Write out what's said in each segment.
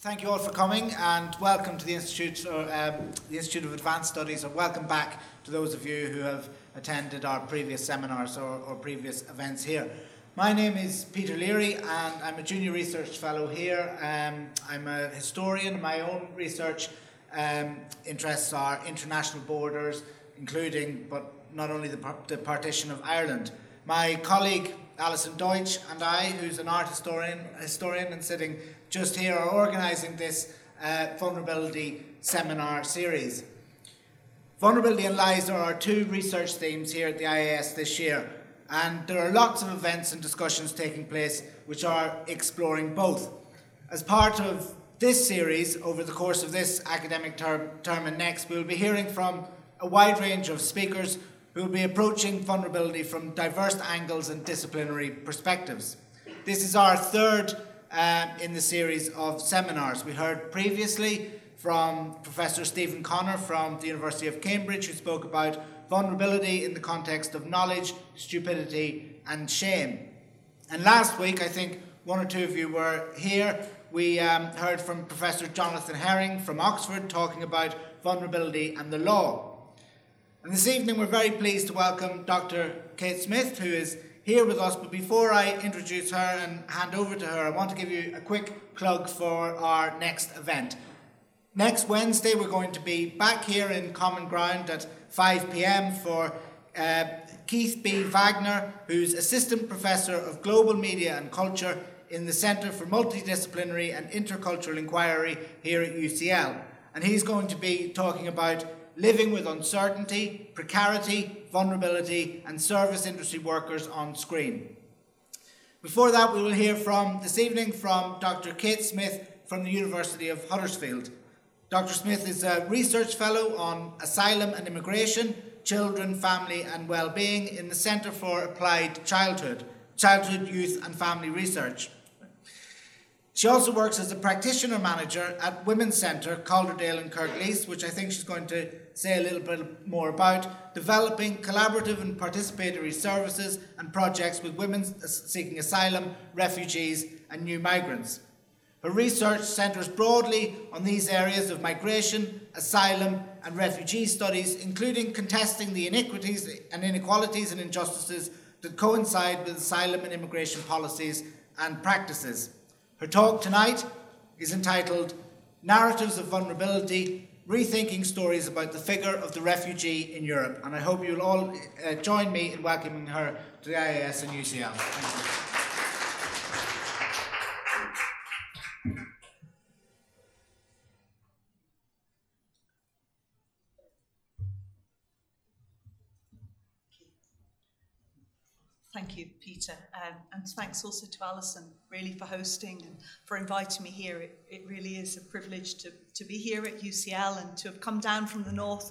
Thank you all for coming and welcome to the Institute, or, um, the Institute of Advanced Studies, and welcome back to those of you who have attended our previous seminars or, or previous events here. My name is Peter Leary and I'm a junior research fellow here. Um, I'm a historian. My own research um, interests are international borders, including but not only the, the partition of Ireland. My colleague Alison Deutsch and I, who's an art historian, historian and sitting just here, are organising this uh, vulnerability seminar series. Vulnerability and lies are our two research themes here at the IAS this year. And there are lots of events and discussions taking place which are exploring both. As part of this series, over the course of this academic term, term and next, we will be hearing from a wide range of speakers who will be approaching vulnerability from diverse angles and disciplinary perspectives. This is our third uh, in the series of seminars. We heard previously from Professor Steven Connor from the University of Cambridge, who spoke about vulnerability in the context of knowledge, stupidity, and shame. And last week, I think one or two of you were here. We um, heard from Professor Jonathan Herring from Oxford talking about vulnerability and the law. And this evening, we're very pleased to welcome Dr. Kate Smith, who is here with us. But before I introduce her and hand over to her, I want to give you a quick plug for our next event. Next Wednesday, we're going to be back here in Common Ground at 5 pm for uh, Keith B. Wagner, who's Assistant Professor of Global Media and Culture in the Centre for Multidisciplinary and Intercultural Inquiry here at UCL. And he's going to be talking about living with uncertainty, precarity, vulnerability, and service industry workers on screen. Before that, we will hear from this evening from Dr. Kate Smith from the University of Huddersfield. Dr. Smith is a research fellow on asylum and immigration, children, family, and well-being in the Centre for Applied Childhood, Childhood, Youth, and Family Research. She also works as a practitioner manager at Women's Centre, Calderdale and Kirklees, which I think she's going to say a little bit more about, developing collaborative and participatory services and projects with women uh, seeking asylum, refugees, and new migrants. Her research centres broadly on these areas of migration, asylum, and refugee studies, including contesting the iniquities and inequalities and injustices that coincide with asylum and immigration policies and practices. Her talk tonight is entitled Narratives of Vulnerability Rethinking Stories about the Figure of the Refugee in Europe. And I hope you'll all uh, join me in welcoming her to the IAS and UCL. Thank you, Peter. Um, and thanks also to Alison, really, for hosting and for inviting me here. It, it really is a privilege to, to be here at UCL and to have come down from the north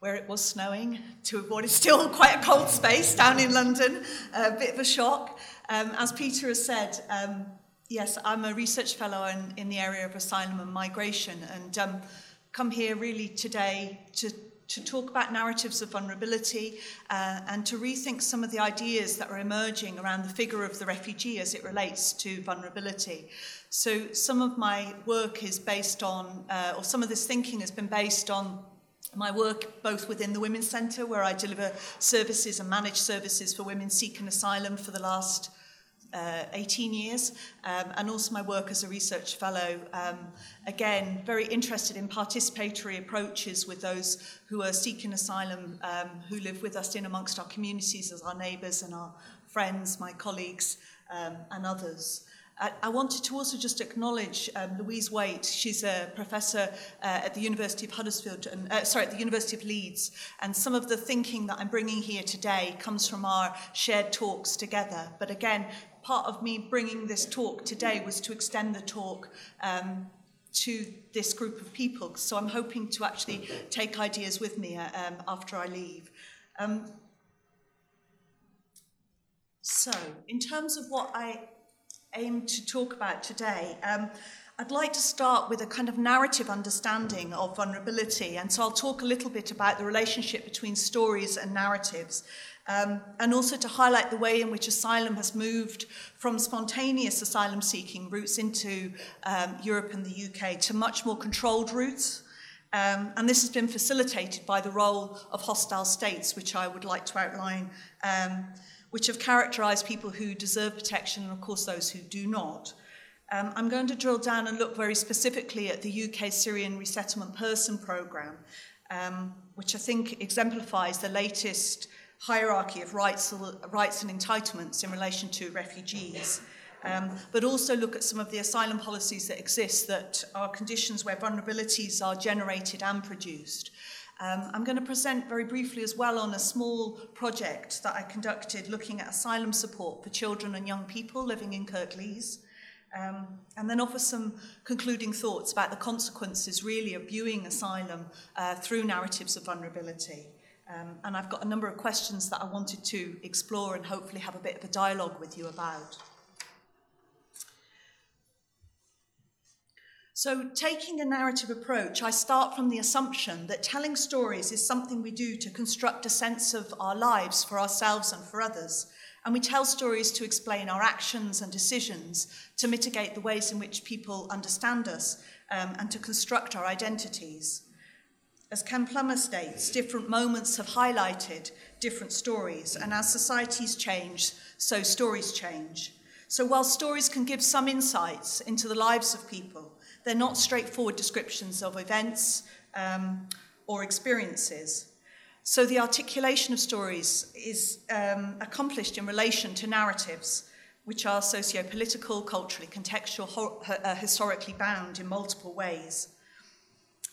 where it was snowing to what is still quite a cold space down in London. A bit of a shock. Um, as Peter has said, um, yes, I'm a research fellow in, in the area of asylum and migration and um, come here really today to to talk about narratives of vulnerability uh, and to rethink some of the ideas that are emerging around the figure of the refugee as it relates to vulnerability. So some of my work is based on, uh, or some of this thinking has been based on my work both within the Women's Centre, where I deliver services and manage services for women seeking asylum for the last uh, 18 years, um, and also my work as a research fellow. Um, again, very interested in participatory approaches with those who are seeking asylum, um, who live with us in amongst our communities as our neighbours and our friends, my colleagues, um, and others. I wanted to also just acknowledge um, Louise Waite. She's a professor uh, at the University of Huddersfield, and, uh, sorry, at the University of Leeds. And some of the thinking that I'm bringing here today comes from our shared talks together. But again, part of me bringing this talk today was to extend the talk um, to this group of people. So I'm hoping to actually take ideas with me uh, um, after I leave. Um, so, in terms of what I aim to talk about today, um, I'd like to start with a kind of narrative understanding of vulnerability. And so I'll talk a little bit about the relationship between stories and narratives um, and also to highlight the way in which asylum has moved from spontaneous asylum seeking routes into um, Europe and the UK to much more controlled routes. Um, and this has been facilitated by the role of hostile states, which I would like to outline, um, which have characterized people who deserve protection and, of course, those who do not. Um, I'm going to drill down and look very specifically at the UK Syrian Resettlement Person Programme, um, which I think exemplifies the latest hierarchy of rights, rights and entitlements in relation to refugees. Um, but also look at some of the asylum policies that exist that are conditions where vulnerabilities are generated and produced. Um, I'm going to present very briefly as well on a small project that I conducted looking at asylum support for children and young people living in Kirklees. Um, and then offer some concluding thoughts about the consequences really of viewing asylum uh, through narratives of vulnerability. Um, and I've got a number of questions that I wanted to explore and hopefully have a bit of a dialogue with you about. So, taking a narrative approach, I start from the assumption that telling stories is something we do to construct a sense of our lives for ourselves and for others. And we tell stories to explain our actions and decisions, to mitigate the ways in which people understand us, um, and to construct our identities. As Ken Plummer states, different moments have highlighted different stories, and as societies change, so stories change. So while stories can give some insights into the lives of people, they're not straightforward descriptions of events um, or experiences. So the articulation of stories is um, accomplished in relation to narratives, which are socio political, culturally contextual, ho- uh, historically bound in multiple ways.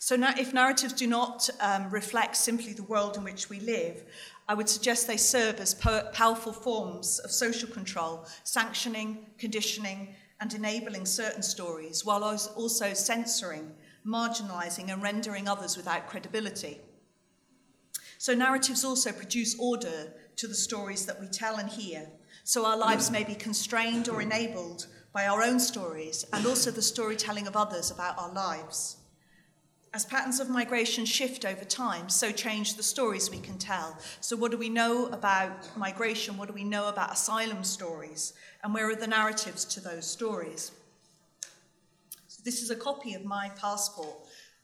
So, if narratives do not um, reflect simply the world in which we live, I would suggest they serve as po- powerful forms of social control, sanctioning, conditioning, and enabling certain stories, while also censoring, marginalising, and rendering others without credibility. So, narratives also produce order to the stories that we tell and hear, so our lives may be constrained or enabled by our own stories and also the storytelling of others about our lives. As patterns of migration shift over time, so change the stories we can tell. So, what do we know about migration? What do we know about asylum stories? And where are the narratives to those stories? So this is a copy of my passport.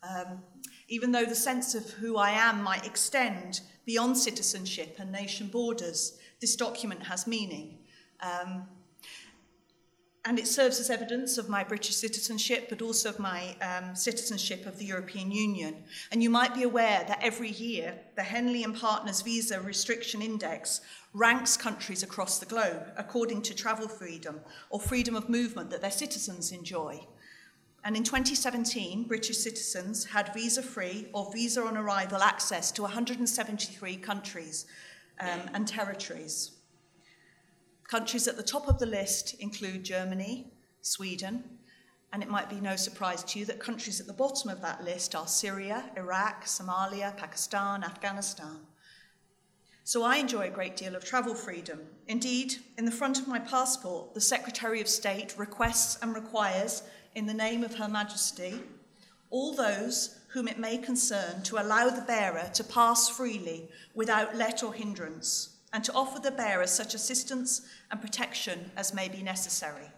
Um, even though the sense of who I am might extend beyond citizenship and nation borders, this document has meaning. Um, and it serves as evidence of my British citizenship, but also of my um, citizenship of the European Union. And you might be aware that every year, the Henley and Partners Visa Restriction Index ranks countries across the globe according to travel freedom or freedom of movement that their citizens enjoy. And in 2017, British citizens had visa free or visa on arrival access to 173 countries um, and territories. Countries at the top of the list include Germany, Sweden, and it might be no surprise to you that countries at the bottom of that list are Syria, Iraq, Somalia, Pakistan, Afghanistan. So I enjoy a great deal of travel freedom. Indeed, in the front of my passport, the Secretary of State requests and requires, in the name of Her Majesty, all those whom it may concern to allow the bearer to pass freely without let or hindrance and to offer the bearer such assistance and protection as may be necessary.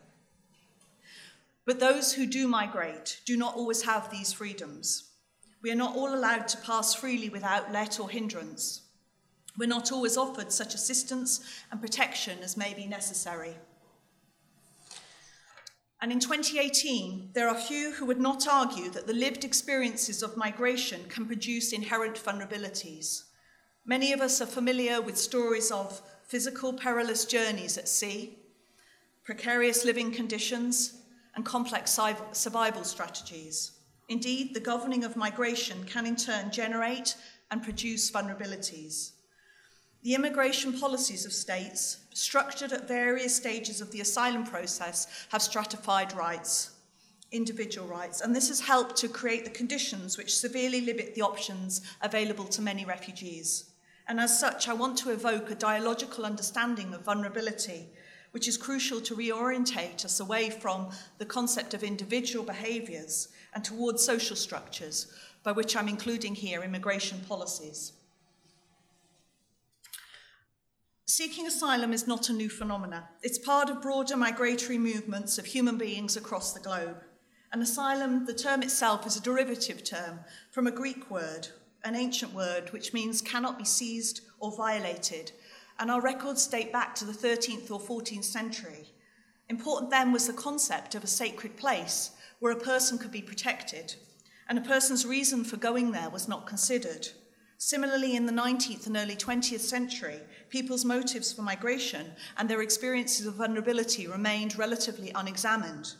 But those who do migrate do not always have these freedoms. We are not all allowed to pass freely without let or hindrance. We're not always offered such assistance and protection as may be necessary. And in 2018, there are few who would not argue that the lived experiences of migration can produce inherent vulnerabilities. Many of us are familiar with stories of physical perilous journeys at sea, precarious living conditions, and complex survival strategies. Indeed, the governing of migration can in turn generate and produce vulnerabilities. The immigration policies of states, structured at various stages of the asylum process, have stratified rights, individual rights, and this has helped to create the conditions which severely limit the options available to many refugees. And as such, I want to evoke a dialogical understanding of vulnerability, which is crucial to reorientate us away from the concept of individual behaviours and towards social structures, by which I'm including here immigration policies. Seeking asylum is not a new phenomenon. It's part of broader migratory movements of human beings across the globe. An asylum, the term itself, is a derivative term from a Greek word, an ancient word which means cannot be seized or violated, and our records date back to the 13th or 14th century. Important then was the concept of a sacred place where a person could be protected, and a person's reason for going there was not considered. Similarly, in the 19th and early 20th century, people's motives for migration and their experiences of vulnerability remained relatively unexamined.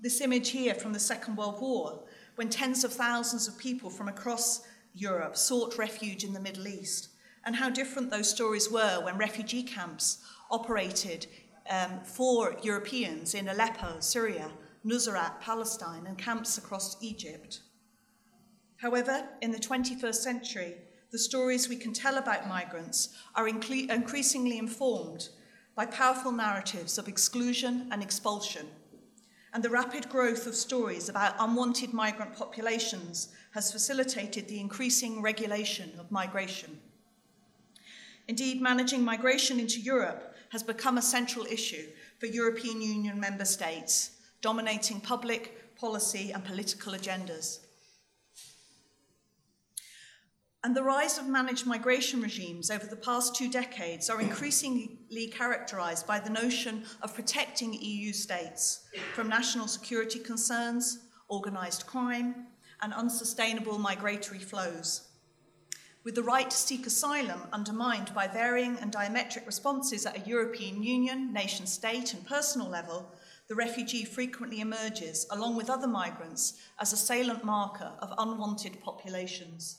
This image here from the Second World War, when tens of thousands of people from across Europe sought refuge in the Middle East, and how different those stories were when refugee camps operated um, for Europeans in Aleppo, Syria, Nuseirat, Palestine, and camps across Egypt. However, in the 21st century, the stories we can tell about migrants are incre- increasingly informed by powerful narratives of exclusion and expulsion. And the rapid growth of stories about unwanted migrant populations has facilitated the increasing regulation of migration. Indeed, managing migration into Europe has become a central issue for European Union member states, dominating public policy and political agendas. And the rise of managed migration regimes over the past two decades are increasingly characterized by the notion of protecting EU states from national security concerns, organized crime, and unsustainable migratory flows. With the right to seek asylum undermined by varying and diametric responses at a European Union, nation state, and personal level, the refugee frequently emerges, along with other migrants, as a salient marker of unwanted populations.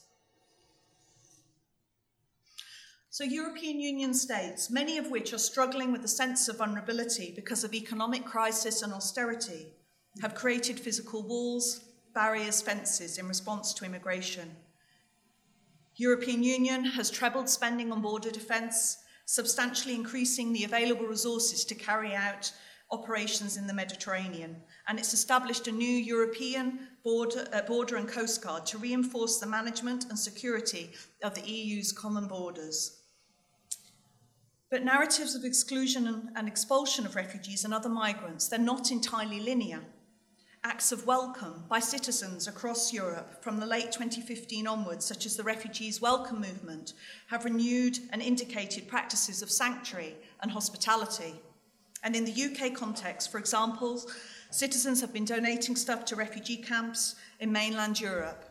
So, European Union states, many of which are struggling with a sense of vulnerability because of economic crisis and austerity, have created physical walls, barriers, fences in response to immigration. European Union has trebled spending on border defence, substantially increasing the available resources to carry out operations in the Mediterranean, and it's established a new European border, uh, border and coast guard to reinforce the management and security of the EU's common borders. But narratives of exclusion and expulsion of refugees and other migrants, they're not entirely linear. Acts of welcome by citizens across Europe from the late 2015 onwards, such as the Refugees Welcome Movement, have renewed and indicated practices of sanctuary and hospitality. And in the UK context, for example, citizens have been donating stuff to refugee camps in mainland Europe.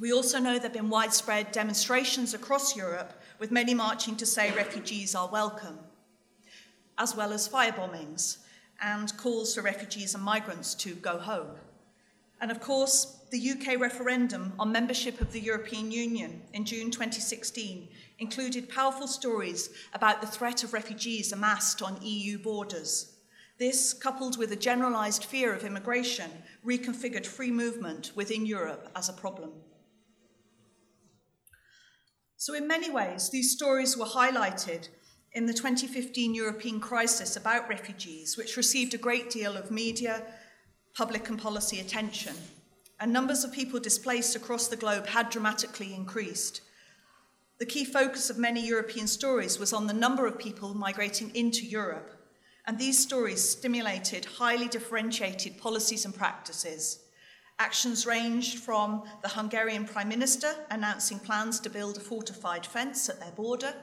We also know there have been widespread demonstrations across Europe with many marching to say refugees are welcome, as well as firebombings and calls for refugees and migrants to go home. And of course, the UK referendum on membership of the European Union in June 2016 included powerful stories about the threat of refugees amassed on EU borders. This, coupled with a generalised fear of immigration, reconfigured free movement within Europe as a problem. So, in many ways, these stories were highlighted in the 2015 European crisis about refugees, which received a great deal of media, public, and policy attention. And numbers of people displaced across the globe had dramatically increased. The key focus of many European stories was on the number of people migrating into Europe. And these stories stimulated highly differentiated policies and practices. Actions ranged from the Hungarian Prime Minister announcing plans to build a fortified fence at their border,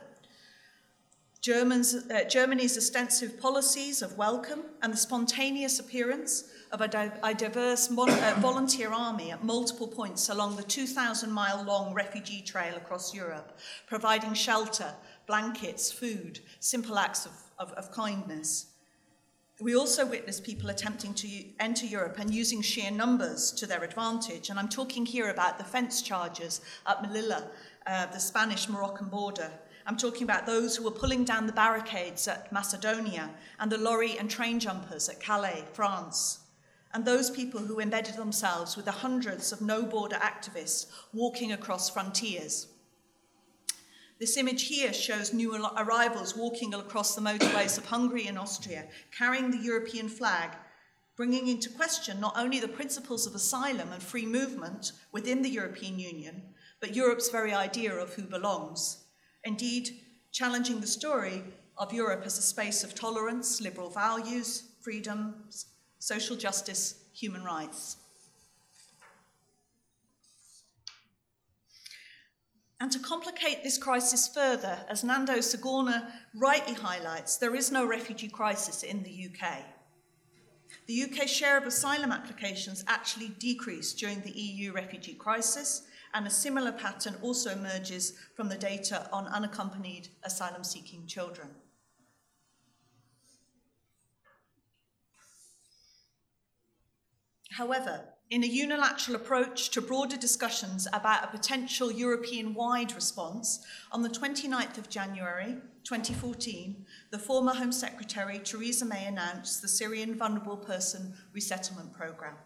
uh, Germany's extensive policies of welcome and the spontaneous appearance of a, di- a diverse mon- uh, volunteer army at multiple points along the 2,000 mile long refugee trail across Europe, providing shelter, blankets, food, simple acts of, of, of kindness. We also witness people attempting to enter Europe and using sheer numbers to their advantage. And I'm talking here about the fence charges at Melilla, uh, the Spanish Moroccan border. I'm talking about those who were pulling down the barricades at Macedonia and the lorry and train jumpers at Calais, France. And those people who embedded themselves with the hundreds of no border activists walking across frontiers. This image here shows new arrivals walking across the motorways of Hungary and Austria, carrying the European flag, bringing into question not only the principles of asylum and free movement within the European Union, but Europe's very idea of who belongs. Indeed, challenging the story of Europe as a space of tolerance, liberal values, freedoms, social justice, human rights. And to complicate this crisis further, as Nando Sigona rightly highlights, there is no refugee crisis in the UK. The UK's share of asylum applications actually decreased during the EU refugee crisis, and a similar pattern also emerges from the data on unaccompanied asylum seeking children. However, in a unilateral approach to broader discussions about a potential European wide response, on the 29th of January 2014, the former Home Secretary Theresa May announced the Syrian Vulnerable Person Resettlement Programme.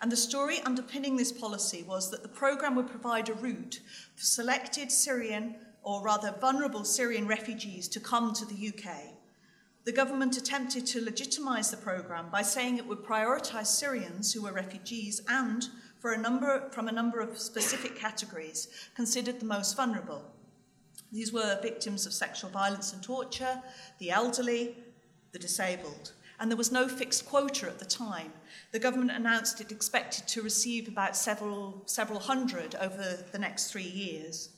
And the story underpinning this policy was that the programme would provide a route for selected Syrian, or rather vulnerable Syrian refugees, to come to the UK the government attempted to legitimise the programme by saying it would prioritise Syrians who were refugees and, for a number, from a number of specific categories, considered the most vulnerable. These were victims of sexual violence and torture, the elderly, the disabled. And there was no fixed quota at the time. The government announced it expected to receive about several, several hundred over the next three years.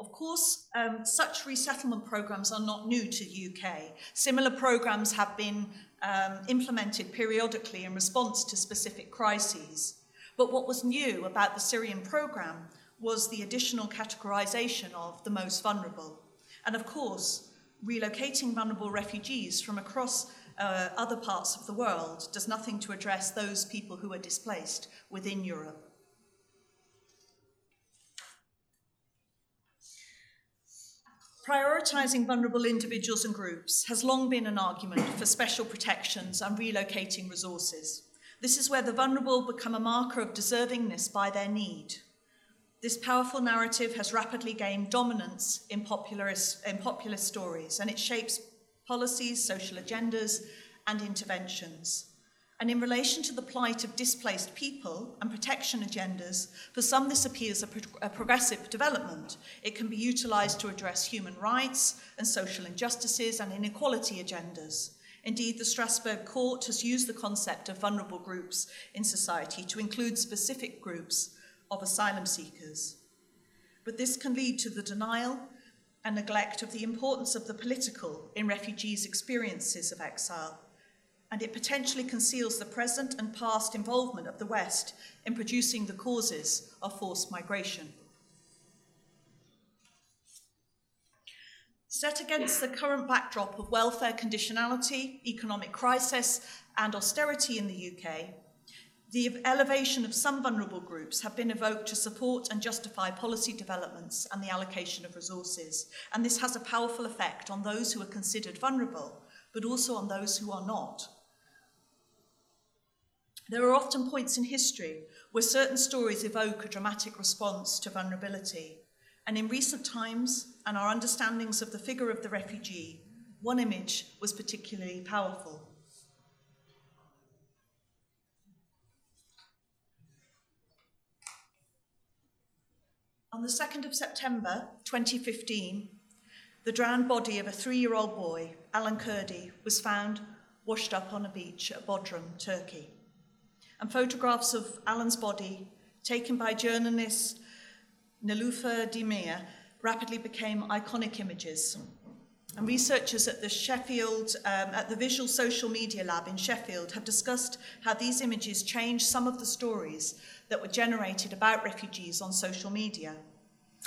Of course, um, such resettlement programs are not new to the UK. Similar programs have been um, implemented periodically in response to specific crises. But what was new about the Syrian program was the additional categorization of the most vulnerable. And of course, relocating vulnerable refugees from across uh, other parts of the world does nothing to address those people who are displaced within Europe. Prioritising vulnerable individuals and groups has long been an argument for special protections and relocating resources. This is where the vulnerable become a marker of deservingness by their need. This powerful narrative has rapidly gained dominance in, popularist, in populist stories, and it shapes policies, social agendas, and interventions. And in relation to the plight of displaced people and protection agendas, for some this appears a, pro- a progressive development. It can be utilised to address human rights and social injustices and inequality agendas. Indeed, the Strasbourg Court has used the concept of vulnerable groups in society to include specific groups of asylum seekers. But this can lead to the denial and neglect of the importance of the political in refugees' experiences of exile and it potentially conceals the present and past involvement of the West in producing the causes of forced migration. Set against the current backdrop of welfare conditionality, economic crisis, and austerity in the UK, the elevation of some vulnerable groups have been evoked to support and justify policy developments and the allocation of resources. And this has a powerful effect on those who are considered vulnerable, but also on those who are not. There are often points in history where certain stories evoke a dramatic response to vulnerability. And in recent times, and our understandings of the figure of the refugee, one image was particularly powerful. On the 2nd of September 2015, the drowned body of a three year old boy, Alan Kurdi, was found washed up on a beach at Bodrum, Turkey and photographs of Alan's body, taken by journalist Nilüfer Demir, rapidly became iconic images. And researchers at the Sheffield, um, at the Visual Social Media Lab in Sheffield have discussed how these images change some of the stories that were generated about refugees on social media.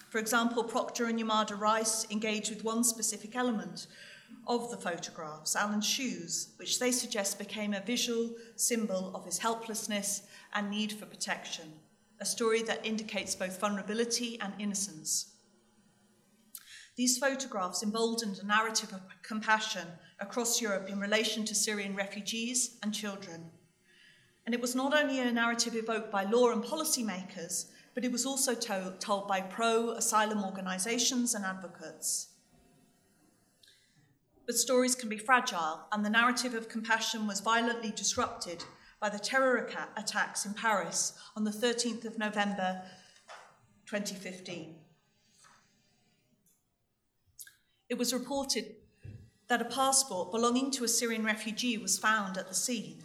For example, Proctor and Yamada Rice engaged with one specific element of the photographs, Alan's shoes, which they suggest became a visual symbol of his helplessness and need for protection, a story that indicates both vulnerability and innocence. These photographs emboldened a narrative of compassion across Europe in relation to Syrian refugees and children. And it was not only a narrative evoked by law and policymakers, but it was also to- told by pro asylum organisations and advocates. But stories can be fragile, and the narrative of compassion was violently disrupted by the terror attacks in Paris on the 13th of November 2015. it was reported that a passport belonging to a Syrian refugee was found at the scene.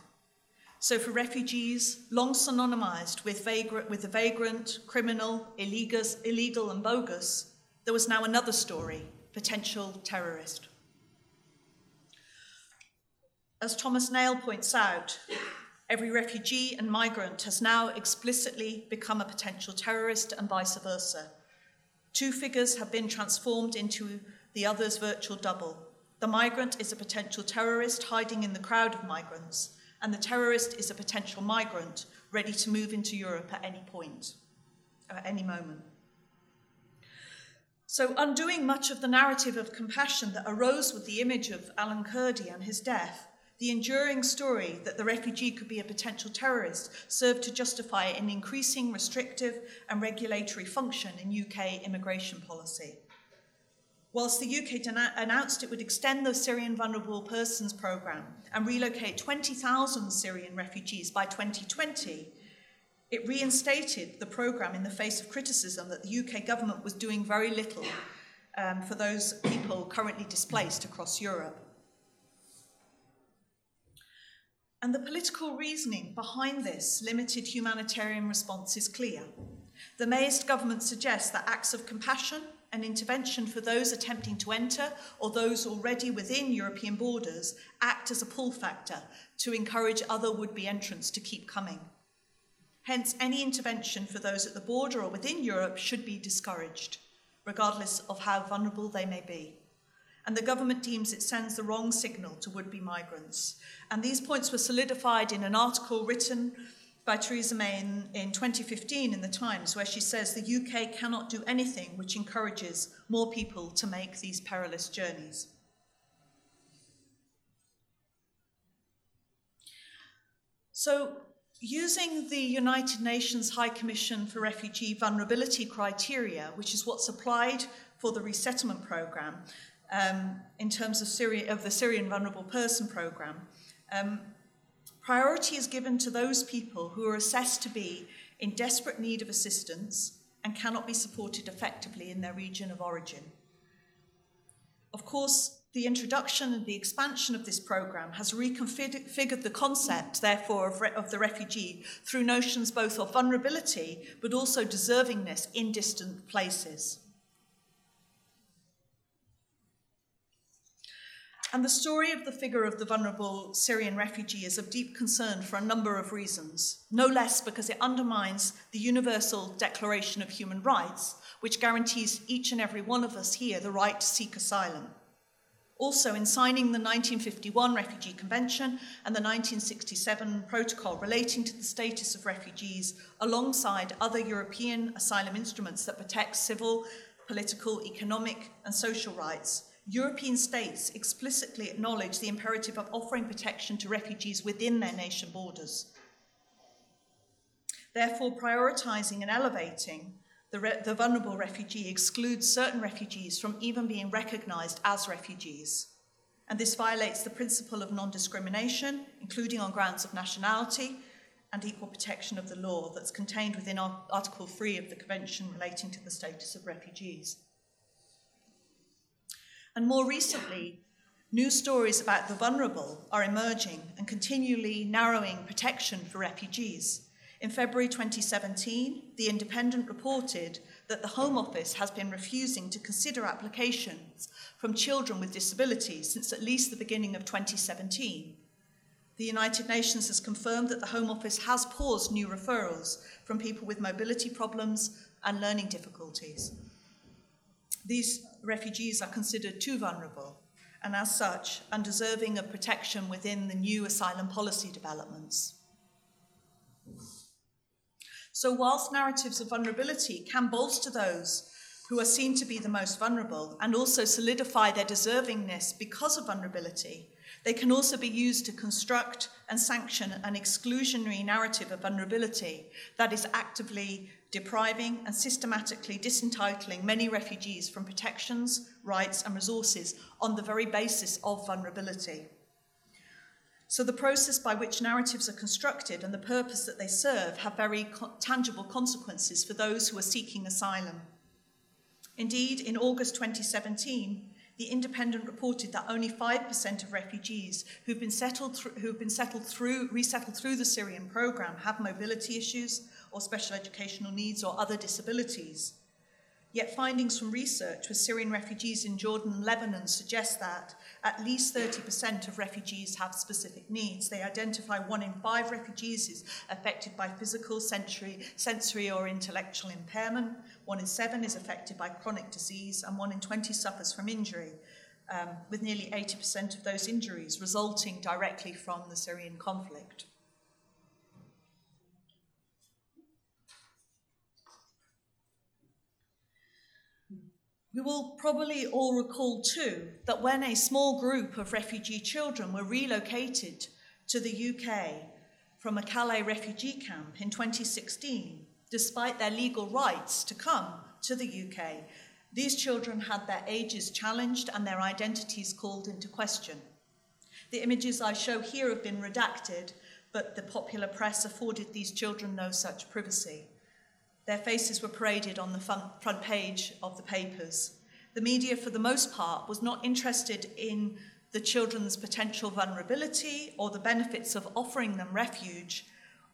So, for refugees, long synonymized with, vagrant, with the vagrant, criminal, illegal, illegal, and bogus, there was now another story potential terrorist. As Thomas Nail points out, every refugee and migrant has now explicitly become a potential terrorist and vice versa. Two figures have been transformed into the other's virtual double. The migrant is a potential terrorist hiding in the crowd of migrants, and the terrorist is a potential migrant ready to move into Europe at any point, at any moment. So, undoing much of the narrative of compassion that arose with the image of Alan Kurdi and his death, the enduring story that the refugee could be a potential terrorist served to justify an increasing restrictive and regulatory function in UK immigration policy. Whilst the UK announced it would extend the Syrian Vulnerable Persons Programme and relocate 20,000 Syrian refugees by 2020, it reinstated the programme in the face of criticism that the UK government was doing very little um, for those people currently displaced across Europe. And the political reasoning behind this limited humanitarian response is clear. The Mayist government suggests that acts of compassion and intervention for those attempting to enter or those already within European borders act as a pull factor to encourage other would be entrants to keep coming. Hence, any intervention for those at the border or within Europe should be discouraged, regardless of how vulnerable they may be and the government deems it sends the wrong signal to would be migrants. And these points were solidified in an article written by Theresa May in, in 2015 in The Times, where she says the UK cannot do anything which encourages more people to make these perilous journeys. So, using the United Nations High Commission for Refugee Vulnerability criteria, which is what's applied for the resettlement programme, um, in terms of, Syria, of the Syrian Vulnerable Person Programme, um, priority is given to those people who are assessed to be in desperate need of assistance and cannot be supported effectively in their region of origin. Of course, the introduction and the expansion of this programme has reconfigured the concept, therefore, of, re- of, the refugee through notions both of vulnerability but also deservingness in distant places. And the story of the figure of the vulnerable Syrian refugee is of deep concern for a number of reasons, no less because it undermines the Universal Declaration of Human Rights, which guarantees each and every one of us here the right to seek asylum. Also, in signing the 1951 Refugee Convention and the 1967 Protocol relating to the status of refugees, alongside other European asylum instruments that protect civil, political, economic, and social rights, European states explicitly acknowledge the imperative of offering protection to refugees within their nation borders. Therefore, prioritising and elevating the, re- the, vulnerable refugee excludes certain refugees from even being recognised as refugees. And this violates the principle of non discrimination, including on grounds of nationality and equal protection of the law that's contained within Article 3 of the Convention relating to the status of refugees. And more recently, new stories about the vulnerable are emerging and continually narrowing protection for refugees. In February 2017, The Independent reported that the Home Office has been refusing to consider applications from children with disabilities since at least the beginning of 2017. The United Nations has confirmed that the Home Office has paused new referrals from people with mobility problems and learning difficulties. These refugees are considered too vulnerable and, as such, undeserving of protection within the new asylum policy developments. So, whilst narratives of vulnerability can bolster those who are seen to be the most vulnerable and also solidify their deservingness because of vulnerability, they can also be used to construct and sanction an exclusionary narrative of vulnerability that is actively depriving and systematically disentitling many refugees from protections, rights, and resources on the very basis of vulnerability. So, the process by which narratives are constructed and the purpose that they serve have very co- tangible consequences for those who are seeking asylum. Indeed, in August 2017, The Independent reported that only 5% of refugees who've been settled through, who've been settled through, resettled through the Syrian program have mobility issues or special educational needs or other disabilities. Yet findings from research with Syrian refugees in Jordan and Lebanon suggest that at least 30% of refugees have specific needs. They identify one in five refugees is affected by physical, sensory, sensory or intellectual impairment, one in seven is affected by chronic disease, and one in 20 suffers from injury, um, with nearly 80% of those injuries resulting directly from the Syrian conflict. We will probably all recall too that when a small group of refugee children were relocated to the UK from a Calais refugee camp in 2016, despite their legal rights to come to the UK, these children had their ages challenged and their identities called into question. The images I show here have been redacted, but the popular press afforded these children no such privacy. Their faces were paraded on the front page of the papers. The media, for the most part, was not interested in the children's potential vulnerability or the benefits of offering them refuge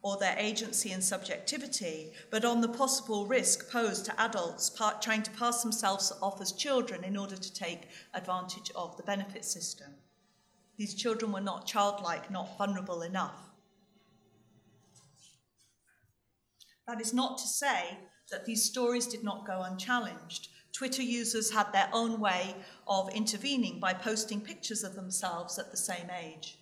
or their agency and subjectivity, but on the possible risk posed to adults trying to pass themselves off as children in order to take advantage of the benefit system. These children were not childlike, not vulnerable enough. That is not to say that these stories did not go unchallenged. Twitter users had their own way of intervening by posting pictures of themselves at the same age.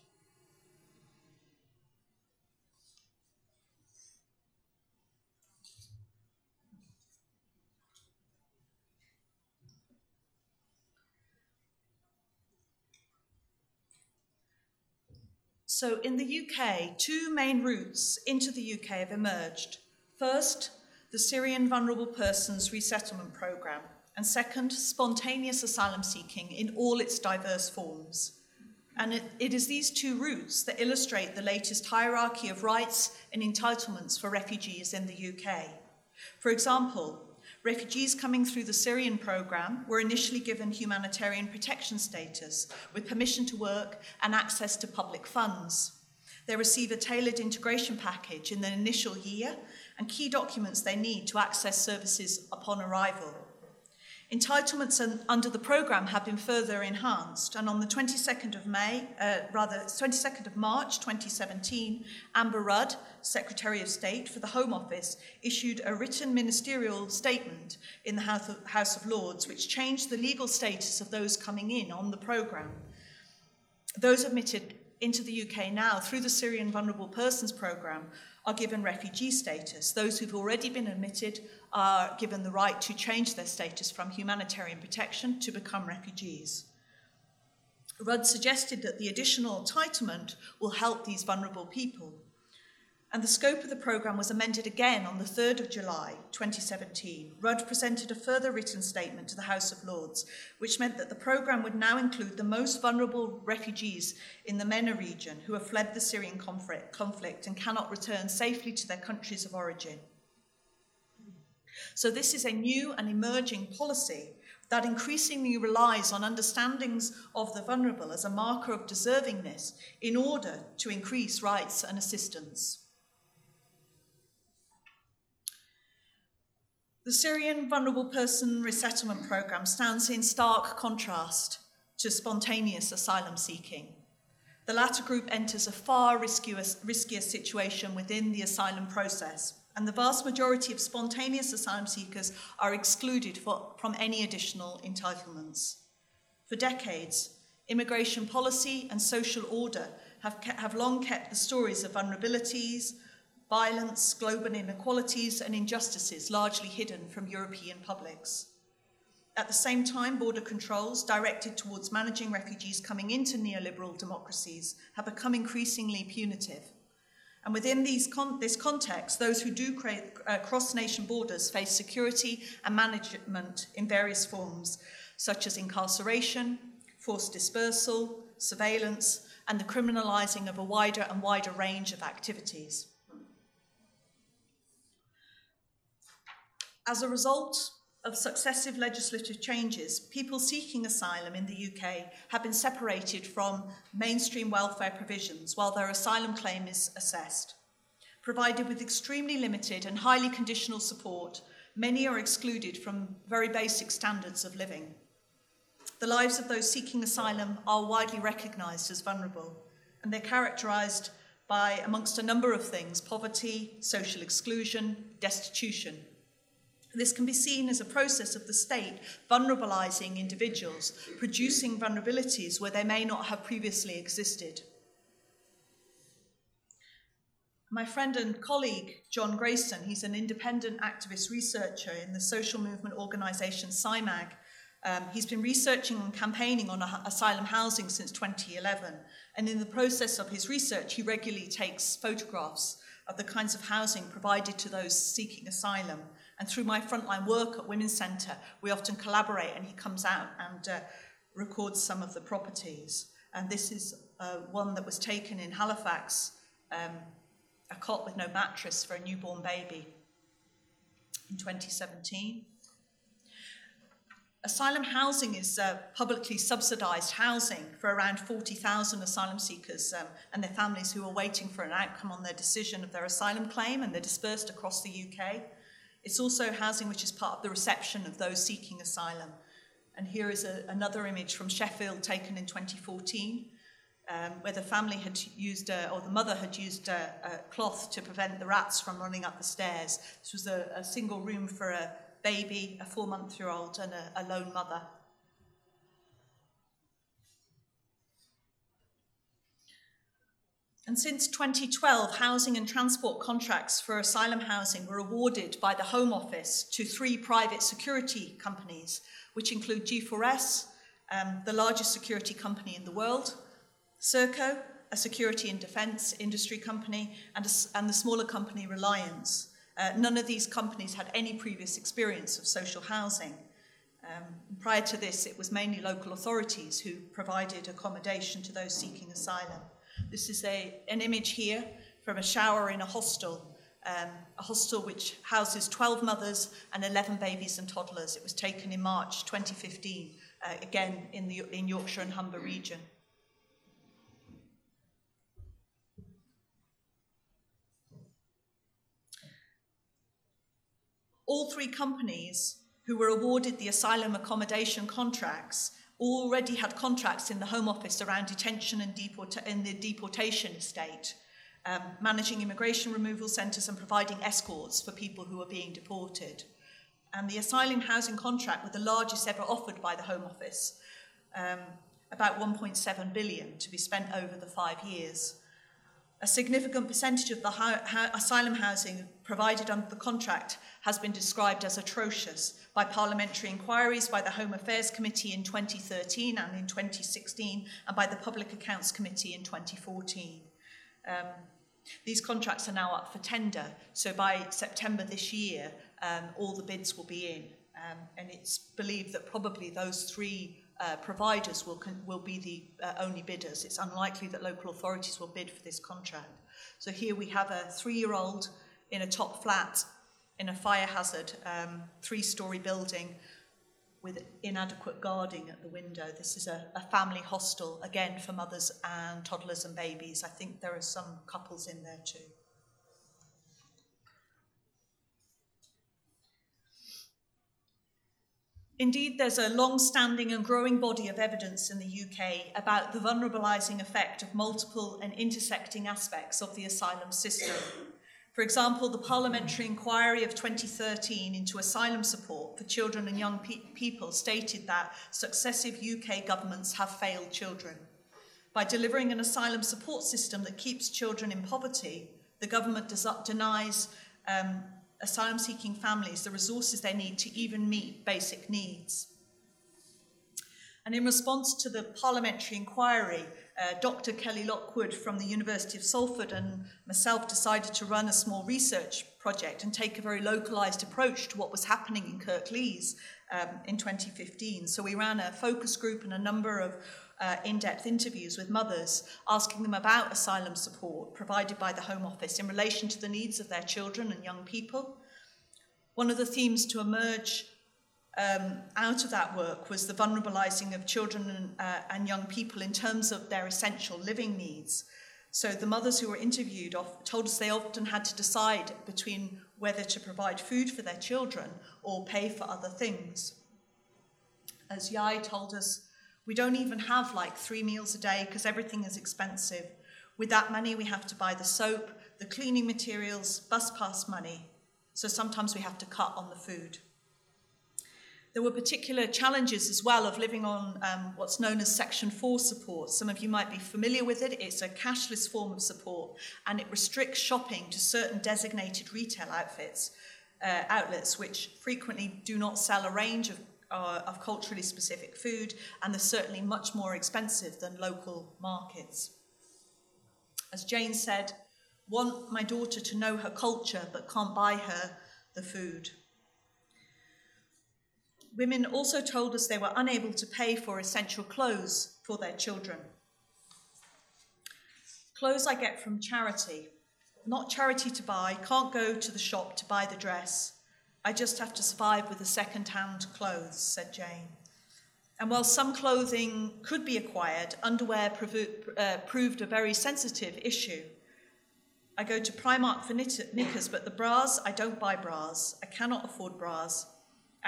So, in the UK, two main routes into the UK have emerged. First, the Syrian Vulnerable Persons Resettlement Programme, and second, spontaneous asylum seeking in all its diverse forms. And it, it is these two routes that illustrate the latest hierarchy of rights and entitlements for refugees in the UK. For example, refugees coming through the Syrian programme were initially given humanitarian protection status with permission to work and access to public funds. They receive a tailored integration package in the initial year and key documents they need to access services upon arrival. Entitlements under the programme have been further enhanced, and on the 22nd of May, uh, rather 22nd of March 2017, Amber Rudd, Secretary of State for the Home Office, issued a written ministerial statement in the House of, Lords, which changed the legal status of those coming in on the programme. Those admitted into the UK now through the Syrian Vulnerable Persons Programme are given refugee status. Those who've already been admitted are given the right to change their status from humanitarian protection to become refugees. Rudd suggested that the additional entitlement will help these vulnerable people and the scope of the programme was amended again on the 3rd of July 2017. Rudd presented a further written statement to the House of Lords, which meant that the programme would now include the most vulnerable refugees in the MENA region who have fled the Syrian conflict and cannot return safely to their countries of origin. So, this is a new and emerging policy that increasingly relies on understandings of the vulnerable as a marker of deservingness in order to increase rights and assistance. The Syrian Vulnerable Person Resettlement Programme stands in stark contrast to spontaneous asylum seeking. The latter group enters a far riskier, riskier situation within the asylum process, and the vast majority of spontaneous asylum seekers are excluded for, from any additional entitlements. For decades, immigration policy and social order have, have long kept the stories of vulnerabilities, violence, global inequalities, and injustices largely hidden from European publics. At the same time, border controls directed towards managing refugees coming into neoliberal democracies have become increasingly punitive. And within con- this context, those who do uh, cross nation borders face security and management in various forms, such as incarceration, forced dispersal, surveillance, and the criminalising of a wider and wider range of activities. As a result, of successive legislative changes, people seeking asylum in the UK have been separated from mainstream welfare provisions while their asylum claim is assessed. Provided with extremely limited and highly conditional support, many are excluded from very basic standards of living. The lives of those seeking asylum are widely recognised as vulnerable, and they're characterised by, amongst a number of things, poverty, social exclusion, destitution. This can be seen as a process of the state vulnerabilising individuals, producing vulnerabilities where they may not have previously existed. My friend and colleague, John Grayson, he's an independent activist researcher in the social movement organisation SYMAAG, um, he's been researching and campaigning on asylum housing since 2011, and in the process of his research, he regularly takes photographs of the kinds of housing provided to those seeking asylum. And through my frontline work at Women's Centre, we often collaborate, and he comes out and uh, records some of the properties. And this is uh, one that was taken in Halifax, um, a cot with no mattress for a newborn baby in 2017. Asylum housing is uh, publicly subsidised housing for around 40,000 asylum seekers um, and their families who are waiting for an outcome on their decision of their asylum claim, and they're dispersed across the UK. It's also housing which is part of the reception of those seeking asylum. And here is a, another image from Sheffield taken in 2014, um, where the family had used, uh, or the mother had used a, a cloth to prevent the rats from running up the stairs. This was a, a single room for a baby, a four month year old, and a, a lone mother. And since 2012, housing and transport contracts for asylum housing were awarded by the Home Office to three private security companies, which include G4S, um, the largest security company in the world, Serco, a security and defence industry company, and, a, and the smaller company Reliance. Uh, none of these companies had any previous experience of social housing. Um, prior to this, it was mainly local authorities who provided accommodation to those seeking asylum. This is a, an image here from a shower in a hostel, um, a hostel which houses 12 mothers and 11 babies and toddlers. It was taken in March 2015, uh, again in the in Yorkshire and Humber region. all three companies who were awarded the asylum accommodation contracts already had contracts in the Home Office around detention and deport- in the deportation estate, um, managing immigration removal centres and providing escorts for people who are being deported. And the asylum housing contract were the largest ever offered by the Home Office, um, about 1.7 billion to be spent over the five years. A significant percentage of the ho- asylum housing provided under the contract has been described as atrocious by parliamentary inquiries, by the Home Affairs Committee in 2013 and in 2016, and by the Public Accounts Committee in 2014. Um, these contracts are now up for tender, so by September this year, um, all the bids will be in. Um, and it's believed that probably those three uh, providers will, con- will be the uh, only bidders. It's unlikely that local authorities will bid for this contract. So here we have a three-year-old in a top flat in a fire hazard um, three-storey building with inadequate guarding at the window. This is a, a family hostel, again, for mothers and toddlers and babies. I think there are some couples in there too. Indeed, there's a long standing and growing body of evidence in the UK about the vulnerabilising effect of multiple and intersecting aspects of the asylum system. For example, the parliamentary inquiry of 2013 into asylum support for children and young pe- people stated that successive UK governments have failed children. By delivering an asylum support system that keeps children in poverty, the government des- denies um, asylum seeking families the resources they need to even meet basic needs. And in response to the parliamentary inquiry, uh, Dr. Kelly Lockwood from the University of Salford and myself decided to run a small research project and take a very localized approach to what was happening in Kirklees um, in 2015. So we ran a focus group and a number of uh, in depth interviews with mothers, asking them about asylum support provided by the Home Office in relation to the needs of their children and young people. One of the themes to emerge um, out of that work was the vulnerabilizing of children and, uh, and young people in terms of their essential living needs. So the mothers who were interviewed told us they often had to decide between whether to provide food for their children or pay for other things. As Yai told us, we don't even have like three meals a day because everything is expensive. With that money, we have to buy the soap, the cleaning materials, bus pass money. So sometimes we have to cut on the food. There were particular challenges as well of living on um, what's known as Section 4 support. Some of you might be familiar with it. It's a cashless form of support and it restricts shopping to certain designated retail outfits, uh, outlets, which frequently do not sell a range of, uh, of culturally specific food and they're certainly much more expensive than local markets. As Jane said, want my daughter to know her culture but can't buy her the food. Women also told us they were unable to pay for essential clothes for their children. Clothes I get from charity, not charity to buy, can't go to the shop to buy the dress. I just have to survive with the second hand clothes, said Jane. And while some clothing could be acquired, underwear uh, proved a very sensitive issue. I go to Primark for knickers, but the bras, I don't buy bras. I cannot afford bras.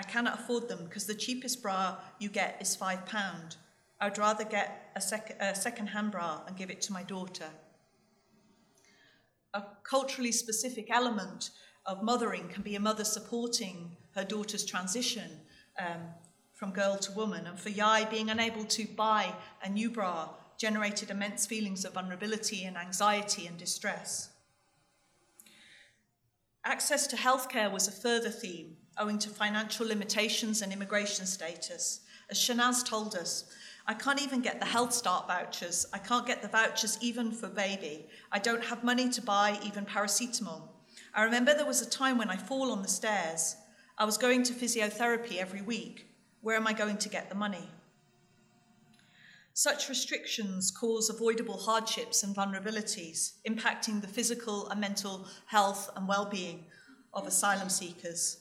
I cannot afford them because the cheapest bra you get is £5. I'd rather get a, sec- a second hand bra and give it to my daughter. A culturally specific element of mothering can be a mother supporting her daughter's transition um, from girl to woman. And for Yai, being unable to buy a new bra generated immense feelings of vulnerability and anxiety and distress. Access to healthcare was a further theme owing to financial limitations and immigration status. As Shanaz told us, I can't even get the Healthy Start vouchers. I can't get the vouchers even for baby. I don't have money to buy even paracetamol. I remember there was a time when I fall on the stairs. I was going to physiotherapy every week. Where am I going to get the money? Such restrictions cause avoidable hardships and vulnerabilities, impacting the physical and mental health and well being of asylum seekers.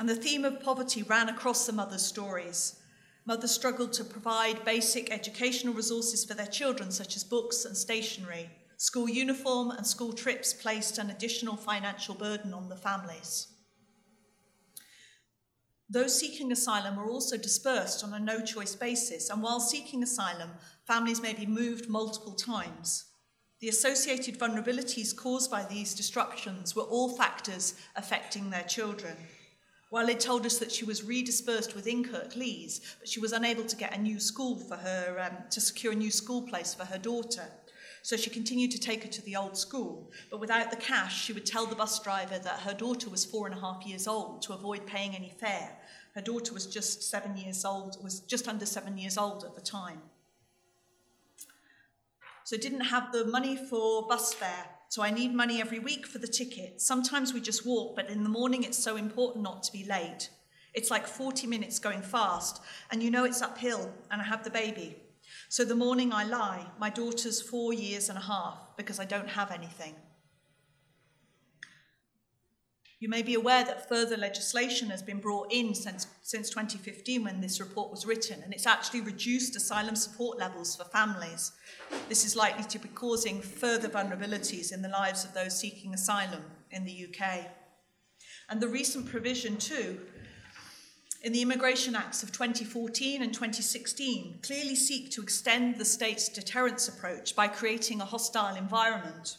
And the theme of poverty ran across the mothers' stories. Mothers struggled to provide basic educational resources for their children, such as books and stationery. School uniform and school trips placed an additional financial burden on the families. Those seeking asylum are also dispersed on a no choice basis, and while seeking asylum, families may be moved multiple times. The associated vulnerabilities caused by these disruptions were all factors affecting their children. It told us that she was redispersed within Kirklees, but she was unable to get a new school for her, um, to secure a new school place for her daughter. So she continued to take her to the old school, but without the cash, she would tell the bus driver that her daughter was four and a half years old to avoid paying any fare. Her daughter was just seven years old, was just under seven years old at the time. So didn't have the money for bus fare so I need money every week for the ticket. Sometimes we just walk, but in the morning it's so important not to be late. It's like 40 minutes going fast, and you know it's uphill, and I have the baby. So the morning I lie, my daughter's four years and a half, because I don't have anything. You may be aware that further legislation has been brought in since, since 2015 when this report was written, and it's actually reduced asylum support levels for families. This is likely to be causing further vulnerabilities in the lives of those seeking asylum in the UK. And the recent provision, too, in the Immigration Acts of 2014 and 2016 clearly seek to extend the state's deterrence approach by creating a hostile environment.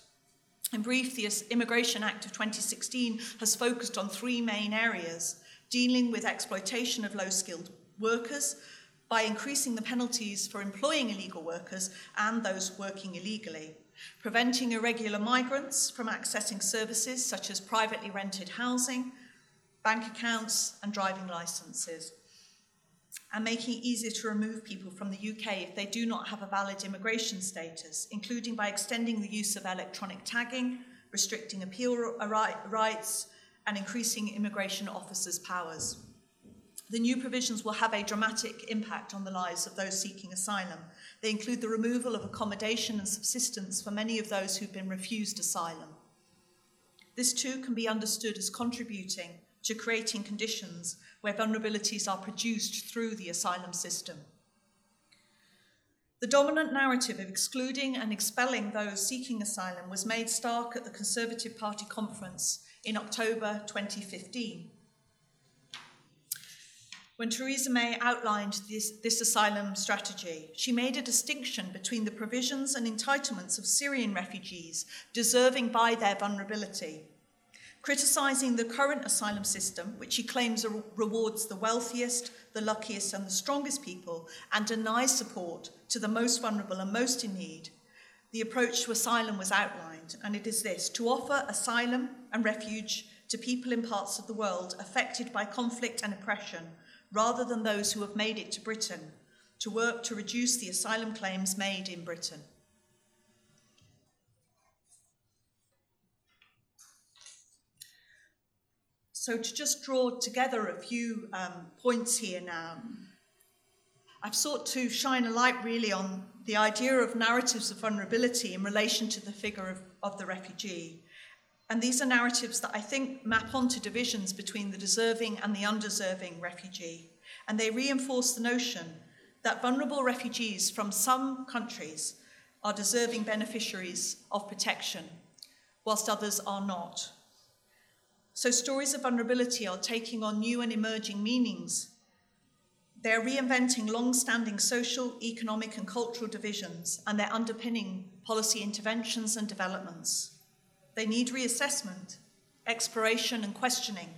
In brief, the Immigration Act of 2016 has focused on three main areas dealing with exploitation of low skilled workers by increasing the penalties for employing illegal workers and those working illegally, preventing irregular migrants from accessing services such as privately rented housing, bank accounts, and driving licenses and making it easier to remove people from the UK if they do not have a valid immigration status, including by extending the use of electronic tagging, restricting appeal rights, and increasing immigration officers' powers. The new provisions will have a dramatic impact on the lives of those seeking asylum. They include the removal of accommodation and subsistence for many of those who've been refused asylum. This too can be understood as contributing to creating conditions where vulnerabilities are produced through the asylum system. The dominant narrative of excluding and expelling those seeking asylum was made stark at the Conservative Party conference in October 2015. When Theresa May outlined this, this, asylum strategy, she made a distinction between the provisions and entitlements of Syrian refugees deserving by their vulnerability criticising the current asylum system, which he claims rewards the wealthiest, the luckiest, and the strongest people, and denies support to the most vulnerable and most in need, the approach to asylum was outlined, and it is this to offer asylum and refuge to people in parts of the world affected by conflict and oppression, rather than those who have made it to Britain, to work to reduce the asylum claims made in Britain. So, to just draw together a few um, points here now, I've sought to shine a light really on the idea of narratives of vulnerability in relation to the figure of, of the refugee. And these are narratives that I think map onto divisions between the deserving and the undeserving refugee. And they reinforce the notion that vulnerable refugees from some countries are deserving beneficiaries of protection, whilst others are not. So stories of vulnerability are taking on new and emerging meanings. They're reinventing long standing social, economic, and cultural divisions, and they're underpinning policy interventions and developments. They need reassessment, exploration, and questioning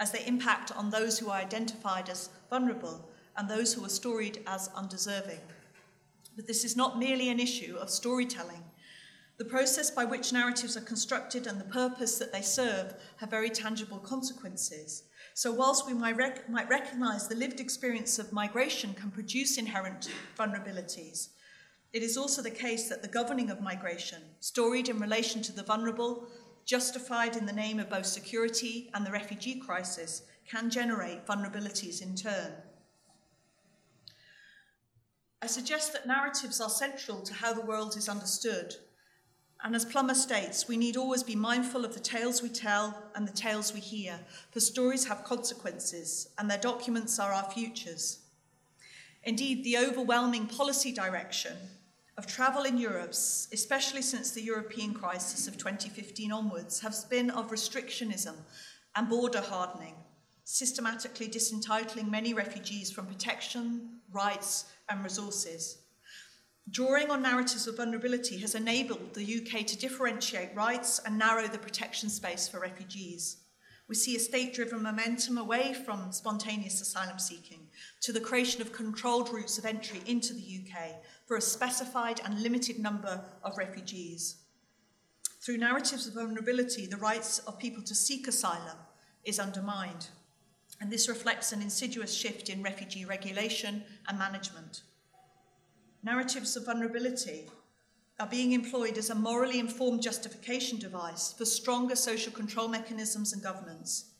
as they impact on those who are identified as vulnerable and those who are storied as undeserving. But this is not merely an issue of storytelling, the process by which narratives are constructed and the purpose that they serve have very tangible consequences. So, whilst we might, rec- might recognize the lived experience of migration can produce inherent vulnerabilities, it is also the case that the governing of migration, storied in relation to the vulnerable, justified in the name of both security and the refugee crisis, can generate vulnerabilities in turn. I suggest that narratives are central to how the world is understood and as Plummer states, we need always be mindful of the tales we tell and the tales we hear, for stories have consequences, and their documents are our futures. Indeed, the overwhelming policy direction of travel in Europe, especially since the European crisis of 2015 onwards, has been of restrictionism and border hardening, systematically disentitling many refugees from protection, rights, and resources. Drawing on narratives of vulnerability has enabled the UK to differentiate rights and narrow the protection space for refugees. We see a state driven momentum away from spontaneous asylum seeking to the creation of controlled routes of entry into the UK for a specified and limited number of refugees. Through narratives of vulnerability, the rights of people to seek asylum is undermined. And this reflects an insidious shift in refugee regulation and management narratives of vulnerability are being employed as a morally informed justification device for stronger social control mechanisms and governance.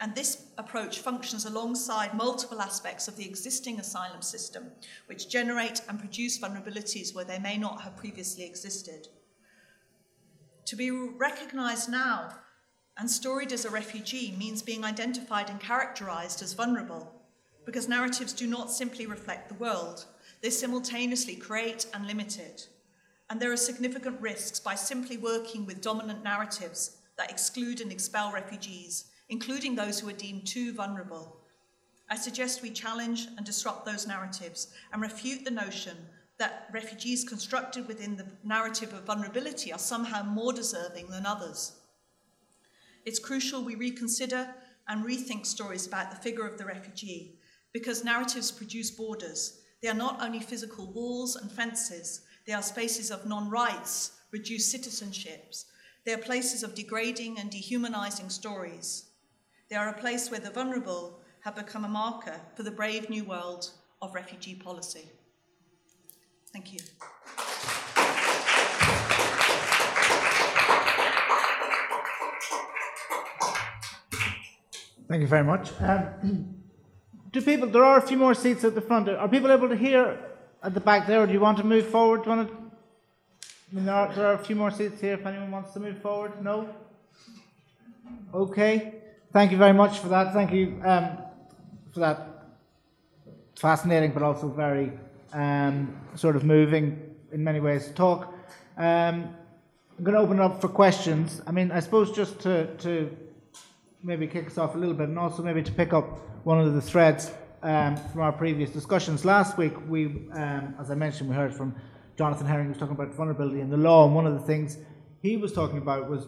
And this approach functions alongside multiple aspects of the existing asylum system, which generate and produce vulnerabilities where they may not have previously existed. To be recognised now and storied as a refugee means being identified and characterised as vulnerable, because narratives do not simply reflect the world, they simultaneously create and limit it. And there are significant risks by simply working with dominant narratives that exclude and expel refugees, including those who are deemed too vulnerable. I suggest we challenge and disrupt those narratives and refute the notion that refugees constructed within the narrative of vulnerability are somehow more deserving than others. It's crucial we reconsider and rethink stories about the figure of the refugee because narratives produce borders they are not only physical walls and fences, they are spaces of non rights, reduced citizenships. They are places of degrading and dehumanizing stories. They are a place where the vulnerable have become a marker for the brave new world of refugee policy. Thank you. Thank you very much. Um, do people, there are a few more seats at the front. Are people able to hear at the back there, or do you want to move forward? Do you want to, I mean, there are, there are a few more seats here if anyone wants to move forward. No? Okay. thank you very much for that. Thank you um, for that fascinating, but also very um, sort of moving in many ways talk. Um, I'm going to open it up for questions. I mean, I suppose just to, to maybe kick us off a little bit, and also maybe to pick up one of the threads um, from our previous discussions. Last week, we, um, as I mentioned, we heard from Jonathan Herring, who was talking about vulnerability in the law, and one of the things he was talking about was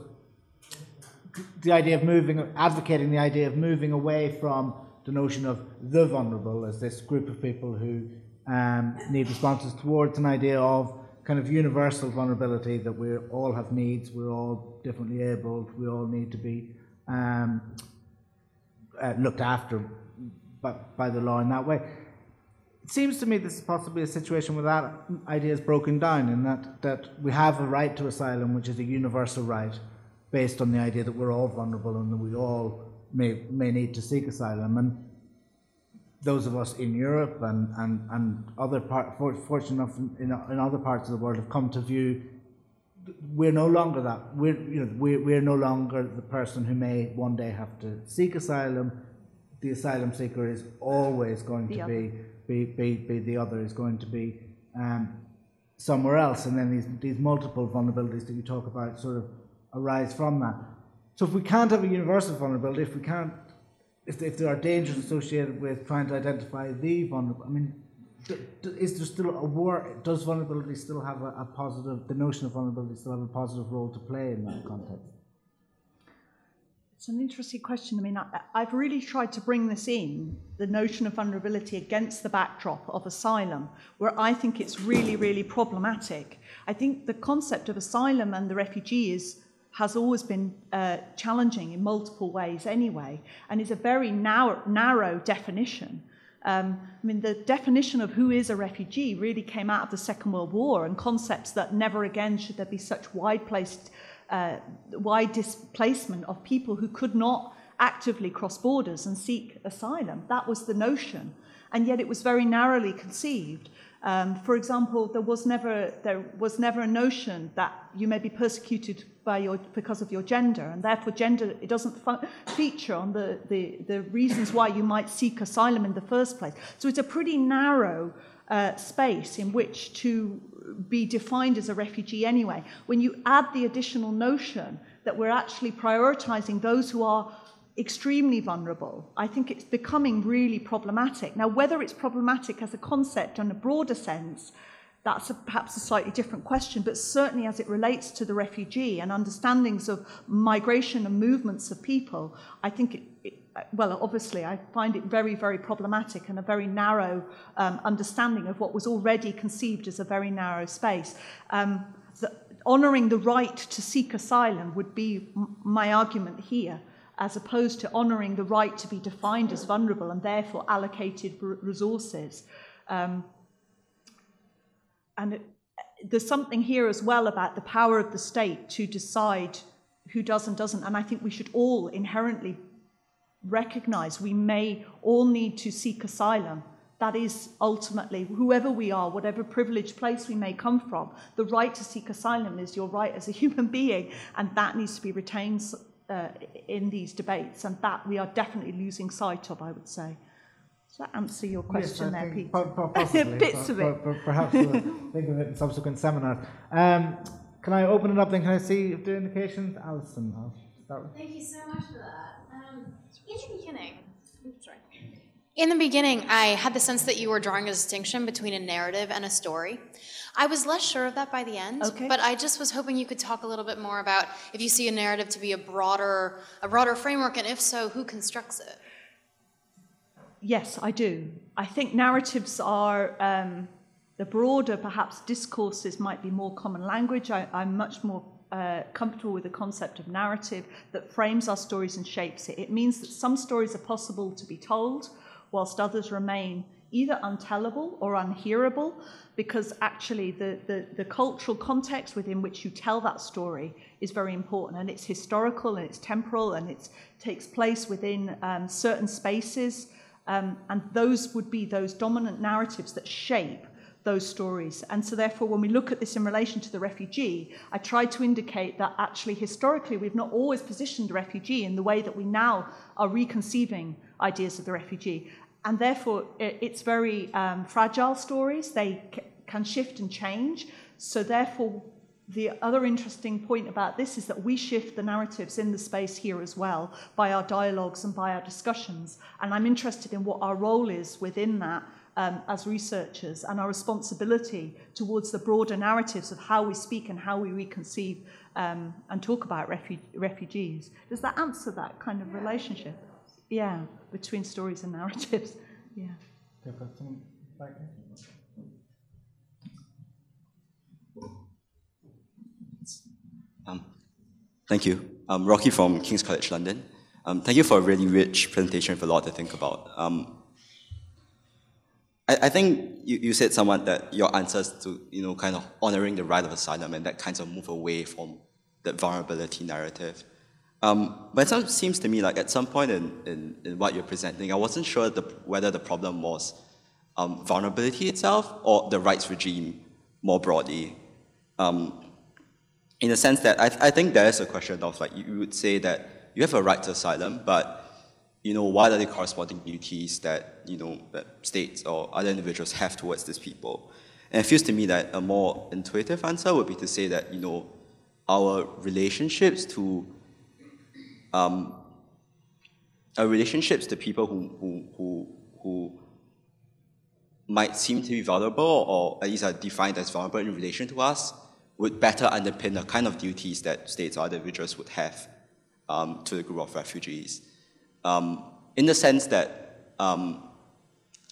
the idea of moving, advocating the idea of moving away from the notion of the vulnerable as this group of people who um, need responses towards an idea of kind of universal vulnerability that we all have needs, we're all differently abled, we all need to be um, uh, looked after by, by the law in that way. It seems to me this is possibly a situation where that idea is broken down, in that, that we have a right to asylum, which is a universal right, based on the idea that we're all vulnerable and that we all may, may need to seek asylum. And those of us in Europe and, and, and other part, fortunate enough in, in other parts of the world have come to view we're no longer that. We're, you know, we're, we're no longer the person who may one day have to seek asylum. The asylum seeker is always going the to be, be, be, be, the other, is going to be um, somewhere else. And then these, these multiple vulnerabilities that you talk about sort of arise from that. So if we can't have a universal vulnerability, if we can't, if, if there are dangers associated with trying to identify the vulnerable, I mean, is there still a war? Does vulnerability still have a, a, positive, the notion of vulnerability still have a positive role to play in that context? It's an interesting question. I mean, I, I've really tried to bring this in, the notion of vulnerability against the backdrop of asylum, where I think it's really, really problematic. I think the concept of asylum and the refugee is has always been uh, challenging in multiple ways anyway, and is a very narrow, narrow definition. Um, I mean, the definition of who is a refugee really came out of the Second World War and concepts that never again should there be such wide placed, uh, wide displacement of people who could not actively cross borders and seek asylum. That was the notion. And yet it was very narrowly conceived. Um, for example, there was never there was never a notion that you may be persecuted by your because of your gender, and therefore gender it doesn't feature on the, the the reasons why you might seek asylum in the first place. So it's a pretty narrow uh, space in which to be defined as a refugee anyway. When you add the additional notion that we're actually prioritizing those who are extremely vulnerable, I think it's becoming really problematic. Now, whether it's problematic as a concept in a broader sense, that's a, perhaps a slightly different question, but certainly as it relates to the refugee and understandings of migration and movements of people, I think it, it well, obviously, I find it very, very problematic and a very narrow um, understanding of what was already conceived as a very narrow space. Um, the, honouring the right to seek asylum would be m- my argument here as opposed to honouring the right to be defined as vulnerable and therefore allocated resources. Um, and it, there's something here as well about the power of the state to decide who does and doesn't. And I think we should all inherently recognize we may all need to seek asylum. That is ultimately, whoever we are, whatever privileged place we may come from, the right to seek asylum is your right as a human being, and that needs to be retained uh, in these debates, and that we are definitely losing sight of, I would say. Does that answer your question yes, there, Pete? Possibly, Bits of it. perhaps we'll think of it in subsequent seminars. Um, can I open it up then? Can I see if there are indications? Alison, I'll start with. Thank you so much for that. Um, in the beginning, sorry. In the beginning, I had the sense that you were drawing a distinction between a narrative and a story. I was less sure of that by the end, okay. but I just was hoping you could talk a little bit more about if you see a narrative to be a broader, a broader framework, and if so, who constructs it? Yes, I do. I think narratives are um, the broader, perhaps discourses might be more common language. I, am much more uh, comfortable with the concept of narrative that frames our stories and shapes it. It means that some stories are possible to be told, whilst others remain either untellable or unhearable because actually the, the, the, cultural context within which you tell that story is very important and it's historical and it's temporal and it takes place within um, certain spaces um, and those would be those dominant narratives that shape those stories. And so, therefore, when we look at this in relation to the refugee, I try to indicate that actually, historically, we've not always positioned the refugee in the way that we now are reconceiving ideas of the refugee. And therefore, it's very um, fragile stories. They c- can shift and change. So, therefore, the other interesting point about this is that we shift the narratives in the space here as well by our dialogues and by our discussions. And I'm interested in what our role is within that um, as researchers and our responsibility towards the broader narratives of how we speak and how we reconceive um, and talk about refu- refugees. Does that answer that kind of relationship? Yeah, between stories and narratives. Yeah. Um, thank you. I'm Rocky from King's College London. Um, thank you for a really rich presentation with a lot to think about. Um, I, I, think you, you said somewhat that your answers to, you know, kind of honoring the right of asylum and that kind of move away from the vulnerability narrative. Um, but it seems to me like at some point in, in, in what you're presenting, I wasn't sure the, whether the problem was um, vulnerability itself or the rights regime more broadly. Um, in the sense that I, I think there is a question of like you would say that you have a right to asylum, but you know what are the corresponding duties that you know that states or other individuals have towards these people? And it feels to me that a more intuitive answer would be to say that you know our relationships to um, our relationships to people who, who, who, who might seem to be vulnerable or at least are defined as vulnerable in relation to us would better underpin the kind of duties that states or individuals would have um, to the group of refugees. Um, in the sense that, um,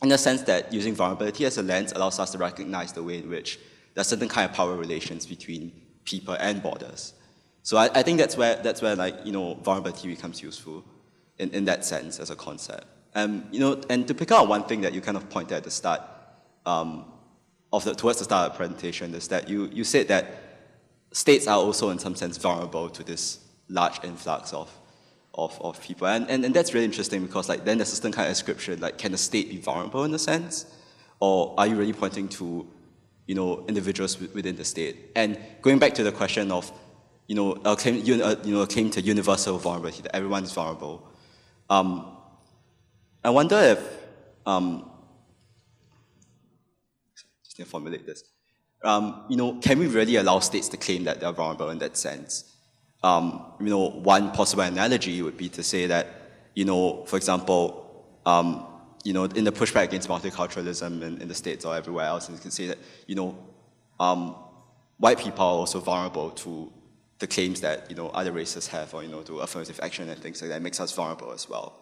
in the sense that using vulnerability as a lens allows us to recognize the way in which there are certain kind of power relations between people and borders. So I, I think that's where that's where like you know vulnerability becomes useful in, in that sense as a concept. Um, you know, and to pick out one thing that you kind of pointed at the start, um, of the, towards the start of the presentation is that you, you said that states are also in some sense vulnerable to this large influx of, of, of people. And, and, and that's really interesting because like then there's a certain kind of description, like can the state be vulnerable in a sense? Or are you really pointing to, you know, individuals within the state? And going back to the question of, you know, a claim, you know, a claim to universal vulnerability, that everyone is vulnerable. Um, I wonder if um, formulate this. Um, you know, can we really allow states to claim that they're vulnerable in that sense? Um, you know, one possible analogy would be to say that, you know, for example, um, you know, in the pushback against multiculturalism in, in, the states or everywhere else, and you can say that, you know, um, white people are also vulnerable to the claims that you know other races have, or you know, to affirmative action and things like that makes us vulnerable as well.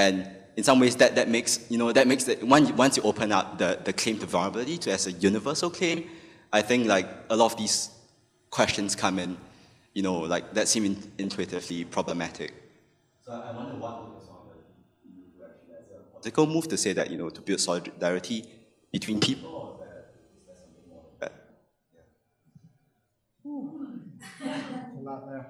And in some ways, that, that makes, you know, that makes it, once you open up the, the claim to vulnerability to as a universal claim, I think like a lot of these questions come in, you know, like that seem in, intuitively problematic. So I wonder what would be a political move to say that, you know, to build solidarity between people? Or is there something more? Yeah. a lot there.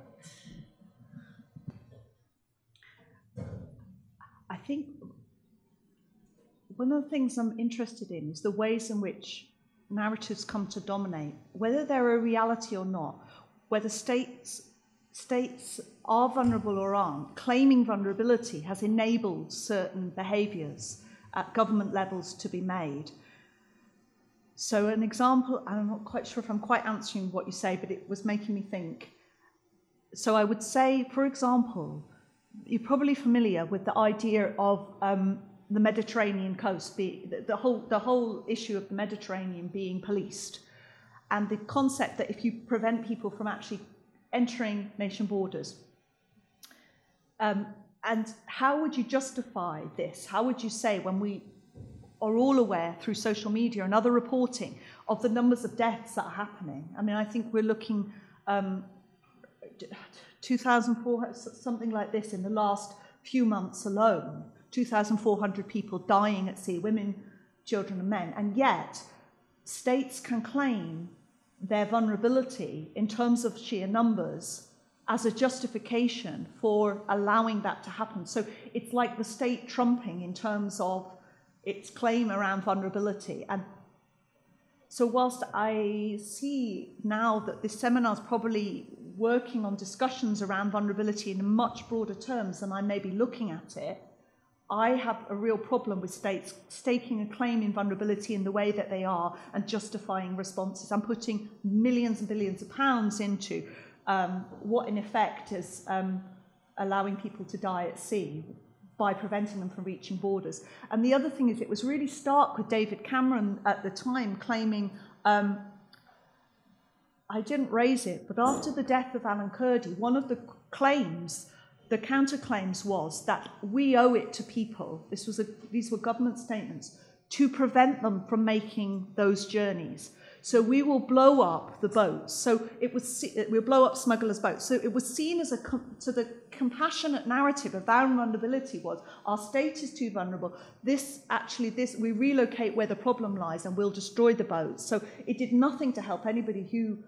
think one of the things I'm interested in is the ways in which narratives come to dominate, whether they're a reality or not, whether states states are vulnerable or aren't, claiming vulnerability has enabled certain behaviours at government levels to be made. So, an example, I'm not quite sure if I'm quite answering what you say, but it was making me think. So, I would say, for example, you're probably familiar with the idea of um, the Mediterranean coast, be, the, the, whole, the whole issue of the Mediterranean being policed, and the concept that if you prevent people from actually entering nation borders, um, and how would you justify this? How would you say when we are all aware through social media and other reporting of the numbers of deaths that are happening? I mean, I think we're looking. Um, 2,400, something like this in the last few months alone. 2,400 people dying at sea, women, children, and men. And yet, states can claim their vulnerability in terms of sheer numbers as a justification for allowing that to happen. So it's like the state trumping in terms of its claim around vulnerability. And so whilst I see now that this seminar is probably working on discussions around vulnerability in much broader terms than I may be looking at it, I have a real problem with states staking a claim in vulnerability in the way that they are and justifying responses. I'm putting millions and billions of pounds into um, what, in effect, is um, allowing people to die at sea by preventing them from reaching borders. And the other thing is, it was really stark with David Cameron at the time claiming. Um, I didn't raise it, but after the death of Alan Kurdi, one of the claims the counterclaims was that we owe it to people, this was a, these were government statements, to prevent them from making those journeys. So we will blow up the boats. So it was we'll blow up smugglers' boats. So it was seen as a so the compassionate narrative of our vulnerability was our state is too vulnerable. This actually this we relocate where the problem lies and we'll destroy the boats. So it did nothing to help anybody who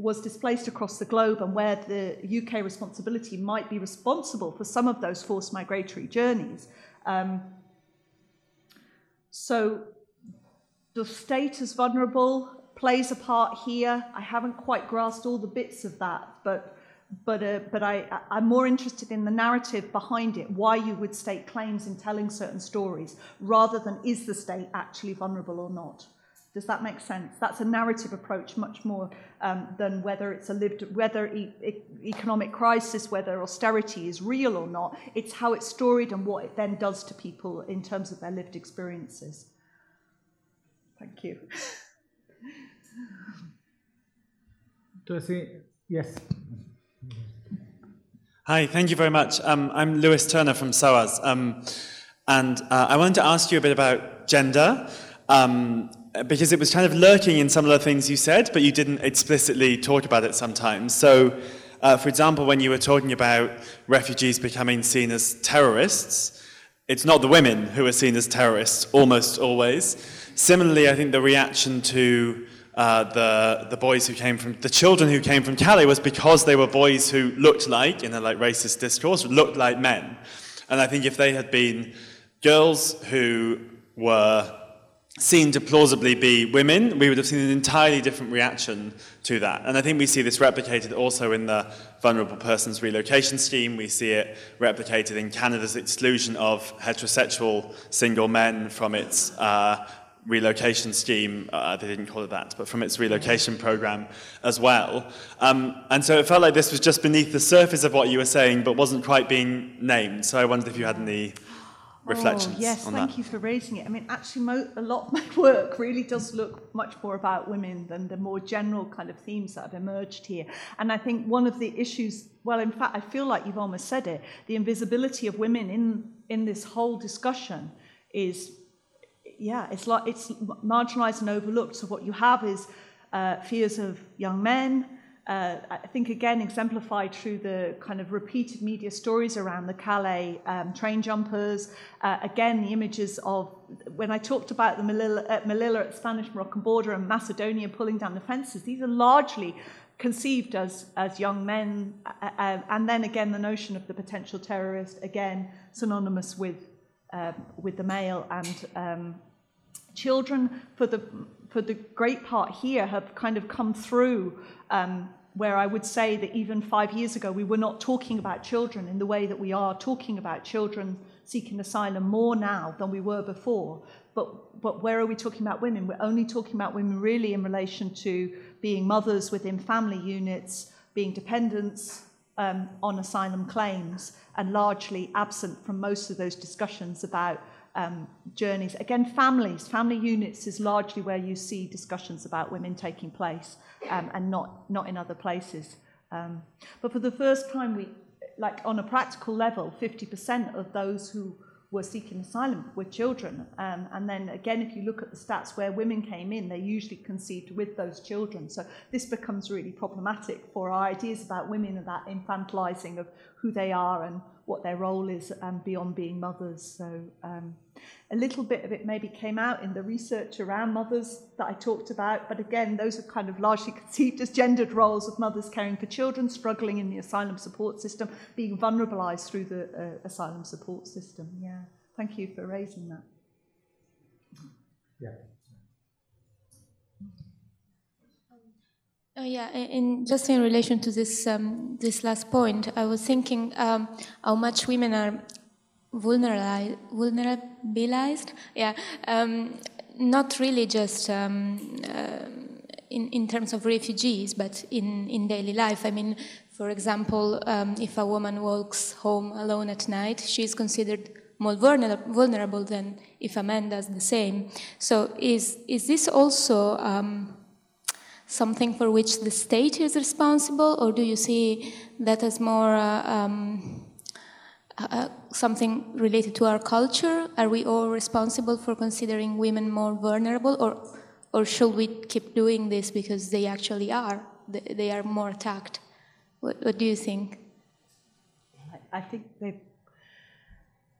was displaced across the globe and where the UK responsibility might be responsible for some of those forced migratory journeys. Um, so the state is vulnerable, plays a part here. I haven't quite grasped all the bits of that, but but uh, but I I'm more interested in the narrative behind it, why you would state claims in telling certain stories, rather than is the state actually vulnerable or not. Does that make sense? That's a narrative approach much more um, than whether it's a lived, whether e- e- economic crisis, whether austerity is real or not. It's how it's storied and what it then does to people in terms of their lived experiences. Thank you. Do I see? Yes. Hi, thank you very much. Um, I'm Lewis Turner from SOAS, um, and uh, I wanted to ask you a bit about gender. Um, because it was kind of lurking in some of the things you said, but you didn't explicitly talk about it sometimes. So, uh, for example, when you were talking about refugees becoming seen as terrorists, it's not the women who are seen as terrorists almost always. Similarly, I think the reaction to uh, the the boys who came from the children who came from Calais was because they were boys who looked like, in a like racist discourse, looked like men. And I think if they had been girls who were seen to plausibly be women, we would have seen an entirely different reaction to that. And I think we see this replicated also in the vulnerable persons relocation scheme. We see it replicated in Canada's exclusion of heterosexual single men from its uh, relocation scheme. Uh, they didn't call it that, but from its relocation program as well. Um, and so it felt like this was just beneath the surface of what you were saying, but wasn't quite being named. So I wondered if you had any reflections. Oh, yes, thank that. you for raising it. I mean, actually, mo- a lot of my work really does look much more about women than the more general kind of themes that have emerged here. And I think one of the issues, well, in fact, I feel like you've almost said it, the invisibility of women in, in this whole discussion is, yeah, it's like it's marginalized and overlooked. So what you have is uh, fears of young men, uh, I think again exemplified through the kind of repeated media stories around the Calais um, train jumpers. Uh, again, the images of when I talked about the Melilla at, Melilla at the Spanish-Moroccan border and Macedonia pulling down the fences. These are largely conceived as as young men, uh, uh and then again the notion of the potential terrorist again synonymous with uh, with the male and um, children for the for the great part here have kind of come through um, where I would say that even five years ago we were not talking about children in the way that we are talking about children seeking asylum more now than we were before. But, but where are we talking about women? We're only talking about women really in relation to being mothers within family units, being dependents um, on asylum claims, and largely absent from most of those discussions about um, journeys. Again, families, family units is largely where you see discussions about women taking place um, and not, not in other places. Um, but for the first time, we, like on a practical level, 50% of those who were seeking asylum were children. Um, and then again, if you look at the stats where women came in, they usually conceived with those children. So this becomes really problematic for our ideas about women and that infantilizing of who they are and what their role is um, beyond being mothers. So um, a little bit of it maybe came out in the research around mothers that I talked about, but again, those are kind of largely conceived as gendered roles of mothers caring for children, struggling in the asylum support system, being vulnerabilized through the uh, asylum support system. Yeah, thank you for raising that. Yeah. Oh, yeah, in, just in relation to this um, this last point, I was thinking um, how much women are vulnerabilized. vulnerabilized yeah, um, not really just um, uh, in, in terms of refugees, but in, in daily life. I mean, for example, um, if a woman walks home alone at night, she is considered more vulnerable than if a man does the same. So, is, is this also um, something for which the state is responsible, or do you see that as more uh, um, uh, something related to our culture? Are we all responsible for considering women more vulnerable, or, or should we keep doing this because they actually are? They are more attacked. What, what do you think? I think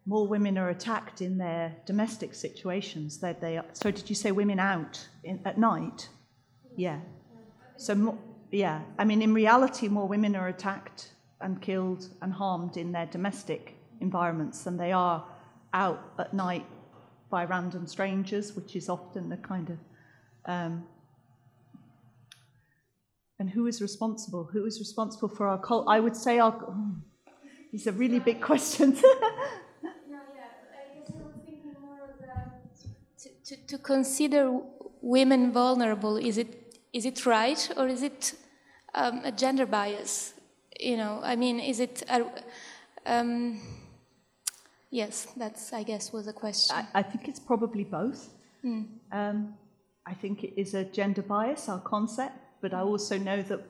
more women are attacked in their domestic situations. That they are, so, did you say women out in, at night? Yeah. So, yeah. I mean, in reality, more women are attacked and killed and harmed in their domestic environments than they are out at night by random strangers, which is often the kind of. Um, and who is responsible? Who is responsible for our cult? I would say our. Oh, these are really big questions. to, to consider women vulnerable, is it, is it right or is it um, a gender bias? You know, I mean, is it. um, yes, that's, I guess, was a question. I, I think it's probably both. Mm. Um, I think it is a gender bias, our concept, but I also know that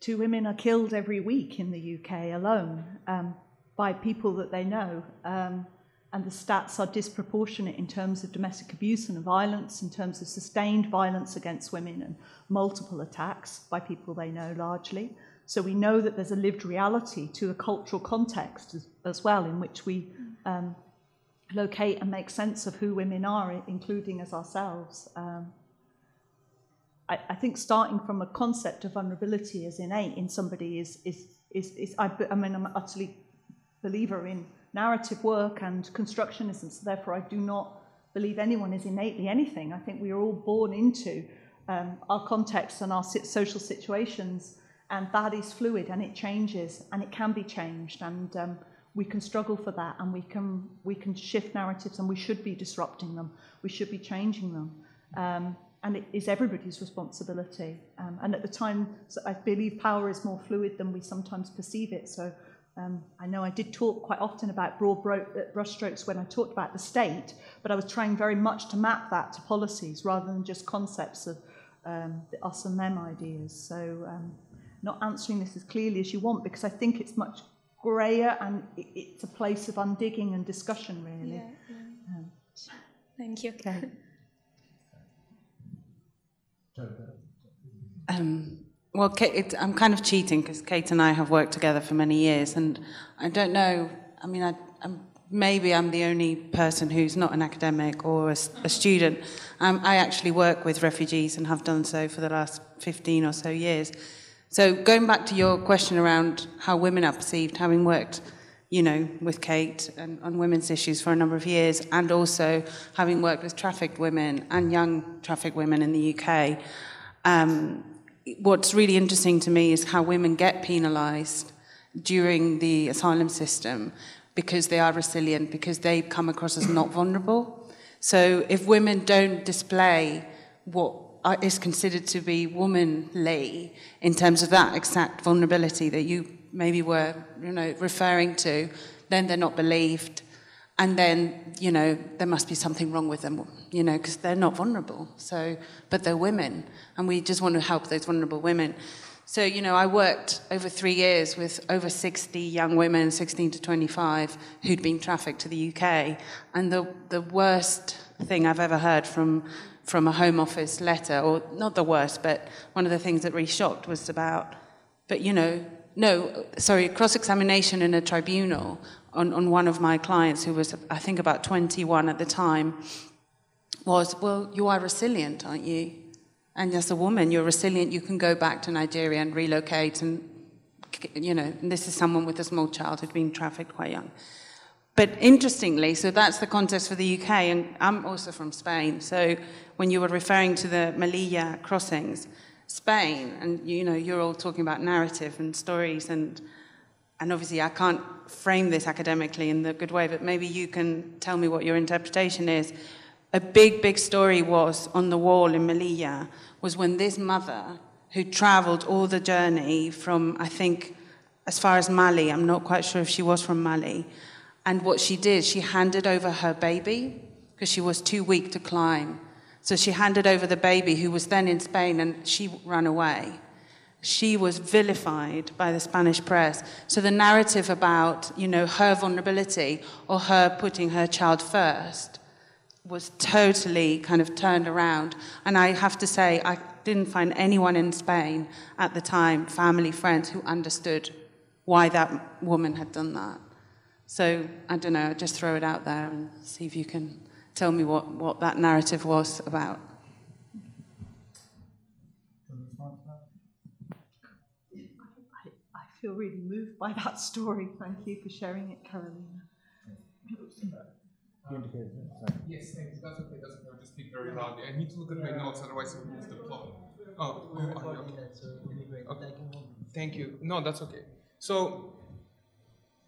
two women are killed every week in the UK alone um, by people that they know. Um, and the stats are disproportionate in terms of domestic abuse and violence, in terms of sustained violence against women and multiple attacks by people they know largely. So we know that there's a lived reality to a cultural context as, as well, in which we um, locate and make sense of who women are, including as ourselves. Um, I, I, think starting from a concept of vulnerability as innate in somebody is, is, is, is I, I mean, I'm an utterly believer in narrative work and constructionism, so therefore I do not believe anyone is innately anything. I think we are all born into um, our contexts and our social situations, and that is fluid and it changes and it can be changed, and um, we can struggle for that, and we can we can shift narratives, and we should be disrupting them, we should be changing them. Um, and it is everybody's responsibility. Um, and at the time, I believe power is more fluid than we sometimes perceive it. So um, I know I did talk quite often about broad bro- uh, brushstrokes when I talked about the state, but I was trying very much to map that to policies rather than just concepts of um, the us and them ideas. So, um, not answering this as clearly as you want because I think it's much grayer and it, it's a place of undigging and discussion, really. Yeah, yeah. Um, Thank you. Okay. Well, Kate, I'm kind of cheating because Kate and I have worked together for many years, and I don't know. I mean, I, I'm, maybe I'm the only person who's not an academic or a, a student. Um, I actually work with refugees and have done so for the last 15 or so years. So, going back to your question around how women are perceived, having worked, you know, with Kate and on women's issues for a number of years, and also having worked with trafficked women and young trafficked women in the UK. Um, what's really interesting to me is how women get penalized during the asylum system because they are resilient, because they come across as not vulnerable. So if women don't display what is considered to be womanly in terms of that exact vulnerability that you maybe were you know, referring to, then they're not believed. And then, you know, there must be something wrong with them, you know, because they're not vulnerable. So, but they're women, and we just want to help those vulnerable women. So, you know, I worked over three years with over 60 young women, 16 to 25, who'd been trafficked to the UK. And the, the worst thing I've ever heard from, from a Home Office letter, or not the worst, but one of the things that really shocked was about, but, you know, no, sorry, cross examination in a tribunal on, on one of my clients who was, I think, about 21 at the time was, Well, you are resilient, aren't you? And as a woman, you're resilient. You can go back to Nigeria and relocate. And, you know, and this is someone with a small child who'd been trafficked quite young. But interestingly, so that's the context for the UK, and I'm also from Spain. So when you were referring to the Melilla crossings, Spain, and you know, you're all talking about narrative and stories, and and obviously I can't frame this academically in the good way, but maybe you can tell me what your interpretation is. A big, big story was on the wall in Melilla was when this mother who traveled all the journey from, I think, as far as Mali, I'm not quite sure if she was from Mali, and what she did, she handed over her baby because she was too weak to climb. So she handed over the baby, who was then in Spain, and she ran away. She was vilified by the Spanish press. So the narrative about, you know, her vulnerability or her putting her child first was totally kind of turned around. And I have to say, I didn't find anyone in Spain at the time, family, friends, who understood why that woman had done that. So I don't know, just throw it out there and see if you can tell me what, what that narrative was about. I feel really moved by that story. Thank you for sharing it, Carolina. Yes, thanks. That's okay. That's okay. I'll just speak very loudly. I need to look at my notes, otherwise I lose the plot. Oh, oh okay. okay. Thank you. No, that's okay. So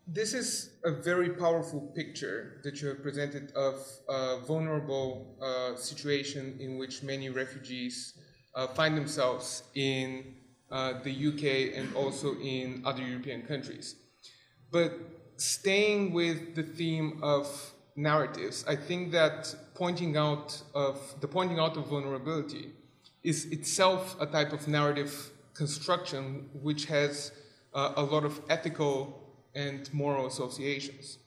this is a very powerful picture that you have presented of a vulnerable uh, situation in which many refugees uh, find themselves in uh, the UK and also in other European countries. But staying with the theme of narratives, I think that pointing out of the pointing out of vulnerability is itself a type of narrative construction which has uh, a lot of ethical and moral associations.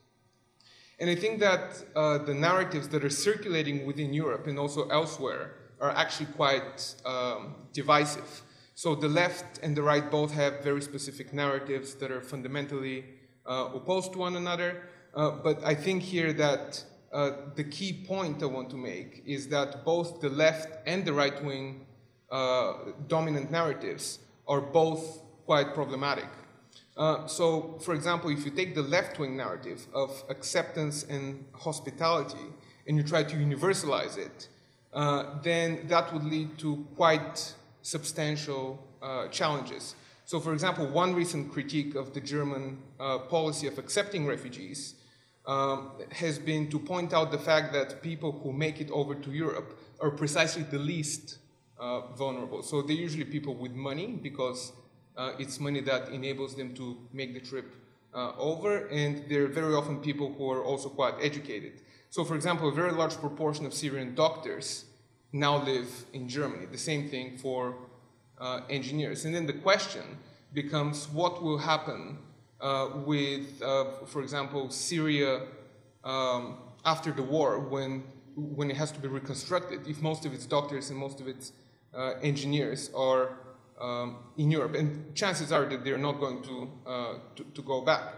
And I think that uh, the narratives that are circulating within Europe and also elsewhere are actually quite um, divisive. So the left and the right both have very specific narratives that are fundamentally uh, opposed to one another. Uh, but I think here that uh, the key point I want to make is that both the left and the right wing uh, dominant narratives are both quite problematic. Uh, so, for example, if you take the left wing narrative of acceptance and hospitality and you try to universalize it, uh, then that would lead to quite substantial uh, challenges. So, for example, one recent critique of the German uh, policy of accepting refugees um, has been to point out the fact that people who make it over to Europe are precisely the least uh, vulnerable. So, they're usually people with money because uh, it's money that enables them to make the trip uh, over, and they're very often people who are also quite educated. So, for example, a very large proportion of Syrian doctors now live in Germany. The same thing for uh, engineers. And then the question becomes what will happen uh, with, uh, for example, Syria um, after the war when, when it has to be reconstructed, if most of its doctors and most of its uh, engineers are um, in Europe, and chances are that they're not going to, uh, to, to, go back.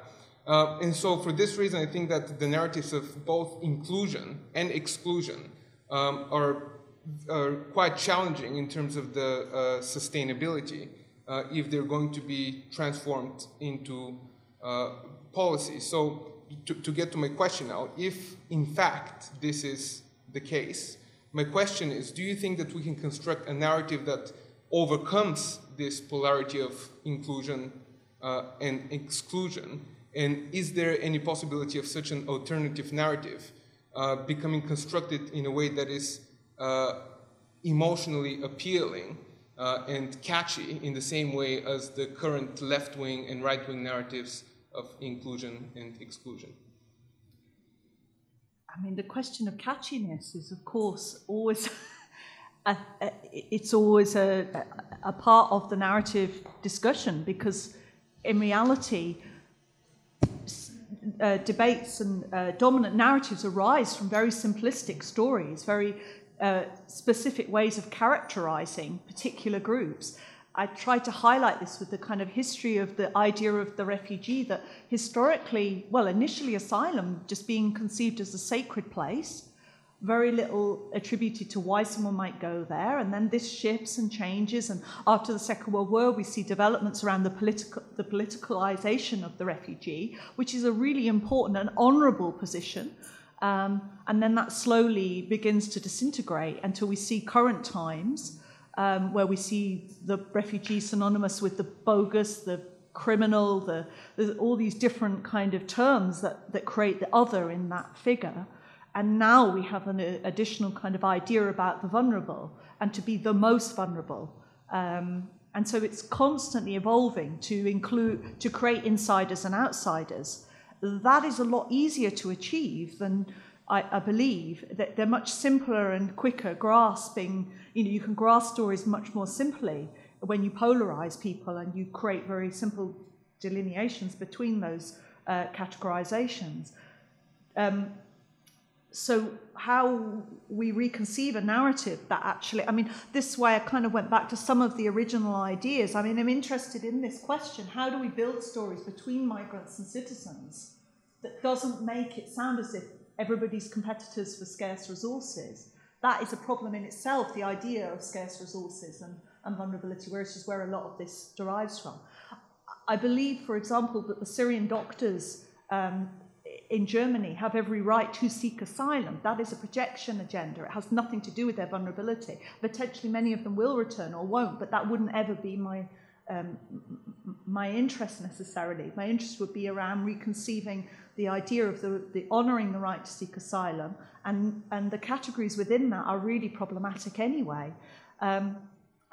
Uh, and so, for this reason, I think that the narratives of both inclusion and exclusion um, are, are, quite challenging in terms of the uh, sustainability uh, if they're going to be transformed into uh, policy. So, to, to get to my question now, if in fact this is the case, my question is do you think that we can construct a narrative that overcomes this polarity of inclusion uh, and exclusion? And is there any possibility of such an alternative narrative uh, becoming constructed in a way that is uh, emotionally appealing uh, and catchy in the same way as the current left wing and right wing narratives of inclusion and exclusion? I mean, the question of catchiness is, of course, always a, a, it's always a, a part of the narrative discussion because in reality, uh, debates and uh, dominant narratives arise from very simplistic stories, very uh, specific ways of characterizing particular groups. I tried to highlight this with the kind of history of the idea of the refugee that historically, well, initially asylum just being conceived as a sacred place very little attributed to why someone might go there. And then this shifts and changes. And after the Second World War, we see developments around the, political, the politicalization of the refugee, which is a really important and honorable position. Um, and then that slowly begins to disintegrate until we see current times um, where we see the refugee synonymous with the bogus, the criminal, the, the, all these different kind of terms that, that create the other in that figure. And now we have an additional kind of idea about the vulnerable and to be the most vulnerable. Um, and so it's constantly evolving to include, to create insiders and outsiders. That is a lot easier to achieve than I, I believe that they're much simpler and quicker grasping. You know, you can grasp stories much more simply when you polarize people and you create very simple delineations between those uh, categorizations. Um, so how we reconceive a narrative that actually i mean this way i kind of went back to some of the original ideas i mean i'm interested in this question how do we build stories between migrants and citizens that doesn't make it sound as if everybody's competitors for scarce resources that is a problem in itself the idea of scarce resources and, and vulnerability whereas is where a lot of this derives from i believe for example that the syrian doctors um, in Germany have every right to seek asylum. That is a projection agenda. It has nothing to do with their vulnerability. Potentially, many of them will return or won't, but that wouldn't ever be my um, my interest necessarily. My interest would be around reconceiving the idea of the, the honouring the right to seek asylum, and and the categories within that are really problematic anyway. Um,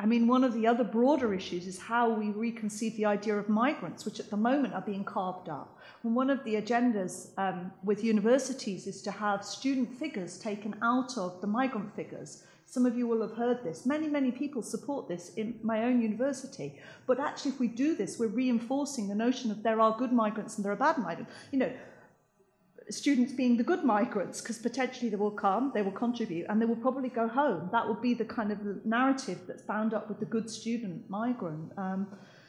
I mean, one of the other broader issues is how we reconceive the idea of migrants, which at the moment are being carved up. And one of the agendas um, with universities is to have student figures taken out of the migrant figures. Some of you will have heard this. Many, many people support this in my own university. But actually, if we do this, we're reinforcing the notion of there are good migrants and there are bad migrants. You know, students being the good migrants, because potentially they will come, they will contribute, and they will probably go home. That would be the kind of narrative that's bound up with the good student migrant. Um,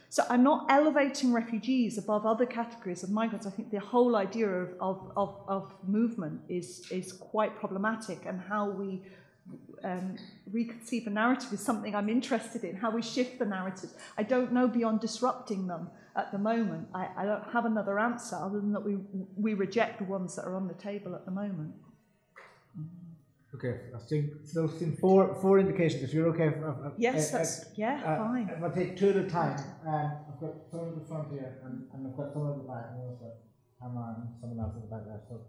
so I'm not elevating refugees above other categories of migrants. I think the whole idea of, of, of, of movement is, is quite problematic, and how we um, reconceive a narrative is something I'm interested in, how we shift the narrative. I don't know beyond disrupting them at the moment. I, I don't have another answer other than that we, we reject the ones that are on the table at the moment. Okay, I think so I've four, four indications. If you're okay, I've, I've, yes, uh, that's, yeah, uh, fine. I'll take two at a time. I've got some at the front here, and, and I've got some at the back, and Hannah and someone else at the back there. So.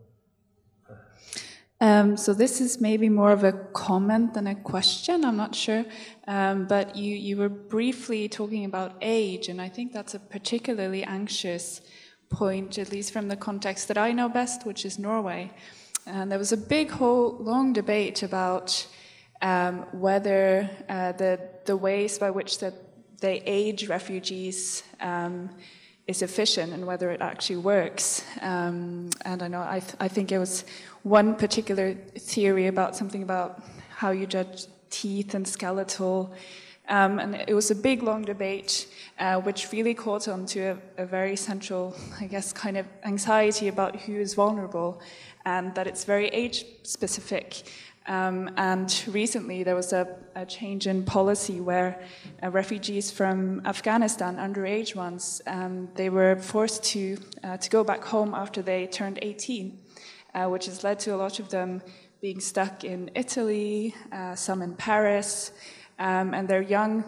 Um, so this is maybe more of a comment than a question. I'm not sure, um, but you you were briefly talking about age, and I think that's a particularly anxious point, at least from the context that I know best, which is Norway. And there was a big, whole, long debate about um, whether uh, the the ways by which that they age refugees um, is efficient and whether it actually works. Um, and I know I, th- I think it was one particular theory about something about how you judge teeth and skeletal. Um, and it was a big, long debate, uh, which really caught on to a, a, very central, I guess, kind of anxiety about who is vulnerable, and that it's very age specific. Um, and recently, there was a, a, change in policy where uh, refugees from Afghanistan, underage ones, um, they were forced to uh, to go back home after they turned 18 uh, which has led to a lot of them being stuck in Italy, uh, some in Paris, um, and they're young,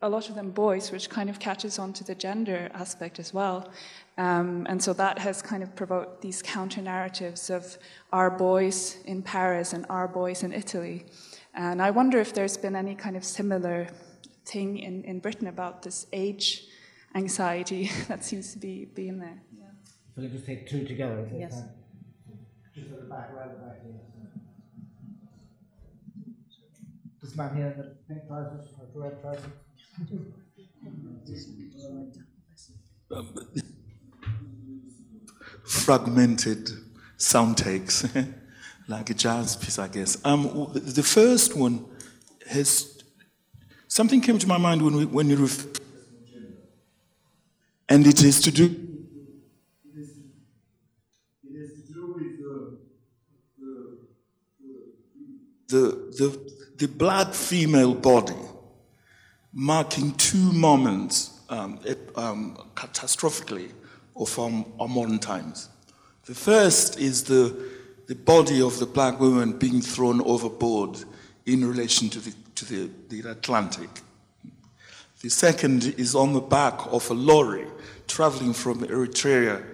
a lot of them boys, which kind of catches on to the gender aspect as well. Um, and so that has kind of provoked these counter narratives of our boys in Paris and our boys in Italy. And I wonder if there's been any kind of similar thing in, in Britain about this age anxiety that seems to be, be in there. Yeah. So you just take two together. Yes to the back, right at the back here. This man here in the pink trousers red trousers. fragmented sound takes, like a jazz piece, I guess. Um, the first one has something came to my mind when we, when you ref- and it is to do the, the, the black female body marking two moments um, um, catastrophically of our, our, modern times. The first is the, the body of the black woman being thrown overboard in relation to the, to the, the Atlantic. The second is on the back of a lorry traveling from Eritrea,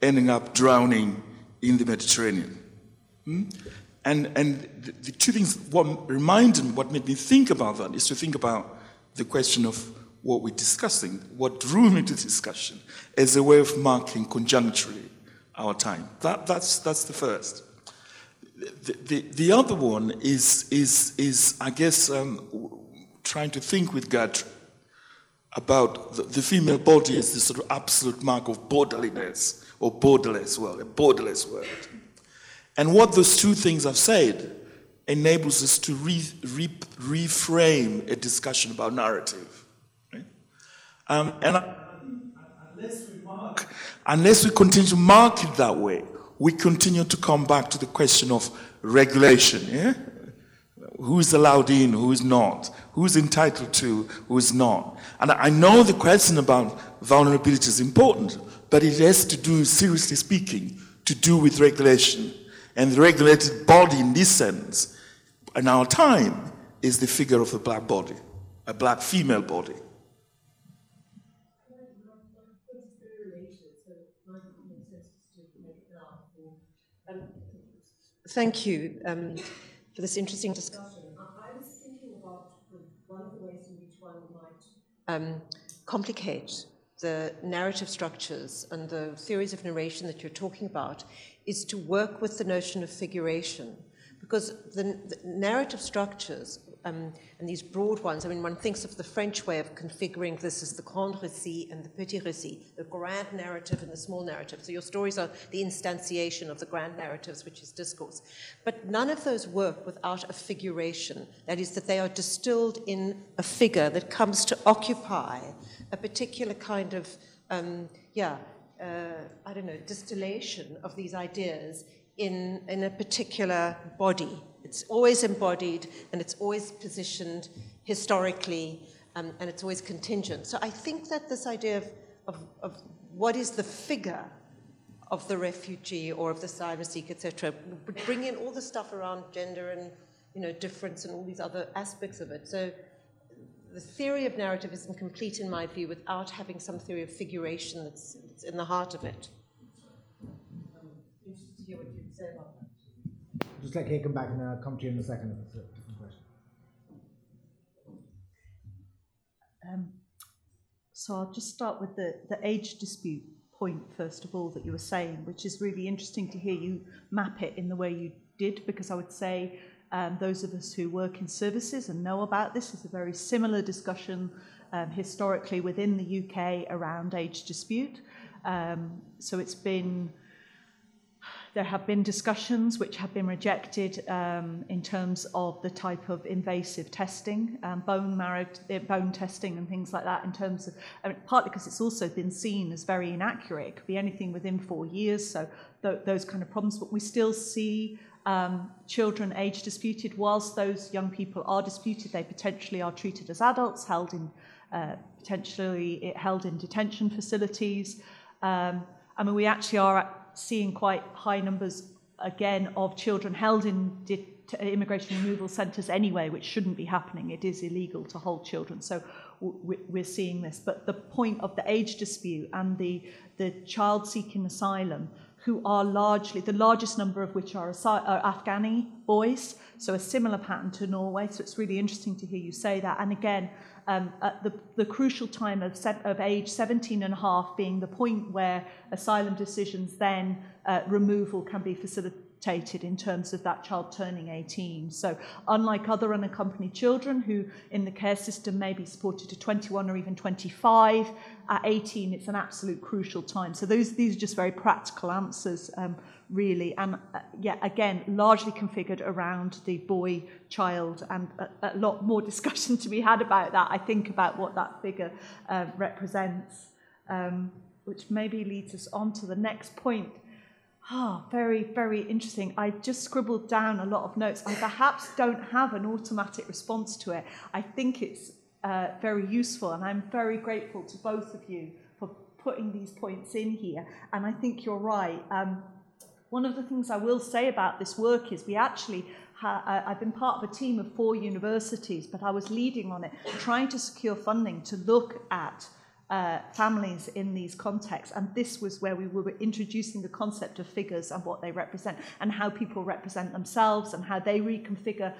ending up drowning in the Mediterranean. Hmm? And, and the, the two things, what reminded, me, what made me think about that is to think about the question of what we're discussing, what drew me to discussion, as a way of marking conjuncturally our time. That, that's, that's the first. The, the, the other one is, is, is I guess, um, trying to think with Gertrude about the, the, female body as the sort of absolute mark of borderliness or borderless, world, a borderless word. And what those two things I've said enables us to re, re, reframe a discussion about narrative. Right? Um, and unless we, mark, unless we continue to mark it that way, we continue to come back to the question of regulation. Yeah? Who's allowed in, who's not? Who's entitled to, who's not? And I know the question about vulnerability is important, but it has to do, seriously speaking, to do with regulation and the regulated body in this sense, in our time, is the figure of a black body, a black female body. Thank you um, for this interesting discussion. I was thinking about one of the ways in which one might um, complicate the narrative structures and the theories of narration that you're talking about is to work with the notion of figuration. Because the, the narrative structures um, and these broad ones, I mean, one thinks of the French way of configuring this as the grand récit and the petit récit, the grand narrative and the small narrative. So your stories are the instantiation of the grand narratives, which is discourse. But none of those work without a figuration. That is, that they are distilled in a figure that comes to occupy a particular kind of, um, yeah, I don't know, distillation of these ideas in, in a particular body. It's always embodied and it's always positioned historically um, and it's always contingent. So I think that this idea of, of, of what is the figure of the refugee or of the asylum seeker, etc., bring in all the stuff around gender and you know difference and all these other aspects of it. So the theory of narrative isn't complete, in my view, without having some theory of figuration that's, that's in the heart of it. Um, interested to hear what you'd say about that. Just let Kate come back and I'll come to you in a second if it's a different question. Um, so I'll just start with the, the age dispute point, first of all, that you were saying, which is really interesting to hear you map it in the way you did, because I would say um, those of us who work in services and know about this is a very similar discussion um, historically within the UK around age dispute. Um, so it's been there have been discussions which have been rejected um, in terms of the type of invasive testing, um, bone marrow, uh, bone testing, and things like that. In terms of I mean, partly because it's also been seen as very inaccurate. It could be anything within four years, so th- those kind of problems. But we still see um, children age disputed. Whilst those young people are disputed, they potentially are treated as adults, held in uh, potentially held in detention facilities. Um, I mean, we actually are seeing quite high numbers again of children held in de- immigration removal centres anyway, which shouldn't be happening. It is illegal to hold children, so we're seeing this. But the point of the age dispute and the the child seeking asylum who are largely, the largest number of which are, are Afghani boys, so a similar pattern to Norway. So it's really interesting to hear you say that. And again, um, at the, the crucial time of, of age 17 and a half being the point where asylum decisions then uh, removal can be facilitated in terms of that child turning 18. So, unlike other unaccompanied children who in the care system may be supported to 21 or even 25, at 18 it's an absolute crucial time. So, those, these are just very practical answers, um, really. And uh, yeah, again, largely configured around the boy child, and a, a, lot more discussion to be had about that, I think, about what that figure uh, represents. Um, which maybe leads us on to the next point, oh, very, very interesting. I just scribbled down a lot of notes. I perhaps don't have an automatic response to it. I think it's uh, very useful, and I'm very grateful to both of you for putting these points in here. And I think you're right. Um, one of the things I will say about this work is we actually ha- uh, I've been part of a team of four universities, but I was leading on it, trying to secure funding to look at uh, families in these contexts. And this was where we were introducing the concept of figures and what they represent, and how people represent themselves, and how they reconfigure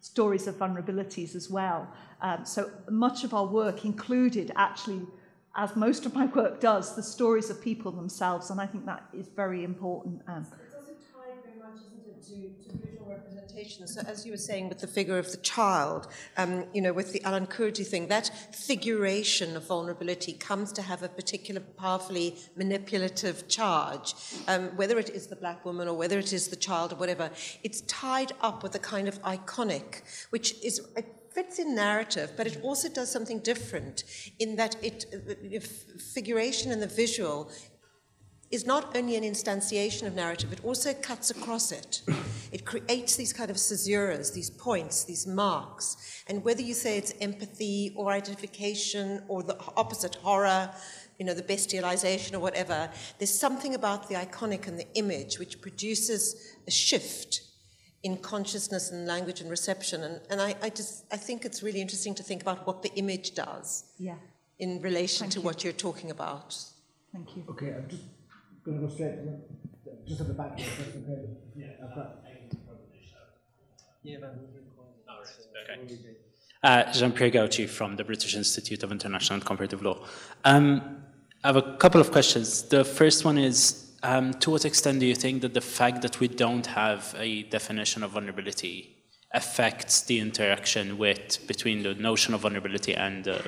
stories of vulnerabilities as well. Um, so much of our work included actually, as most of my work does, the stories of people themselves, and I think that is very important. Um, it's also tied very much, isn't it, to, to visual representation. So as you were saying with the figure of the child, um, you know, with the Alan Kurdi thing, that figuration of vulnerability comes to have a particular powerfully manipulative charge, um, whether it is the black woman or whether it is the child or whatever. It's tied up with a kind of iconic, which is it fits in narrative, but it also does something different in that it, the figuration and the visual is not only an instantiation of narrative, it also cuts across it. It creates these kind of caesuras, these points, these marks. And whether you say it's empathy or identification or the opposite, horror, you know, the bestialization or whatever, there's something about the iconic and the image which produces a shift in consciousness and language and reception. And, and I, I just I think it's really interesting to think about what the image does yeah. in relation Thank to you. what you're talking about. Thank you. Okay, I'm just going to go straight to the, just at the back. If that's okay. Yeah, I've. Okay. Uh, Jean-Pierre Gauci from the British Institute of International and Comparative Law. Um, I have a couple of questions. The first one is, um, to what extent do you think that the fact that we don't have a definition of vulnerability affects the interaction with between the notion of vulnerability and uh,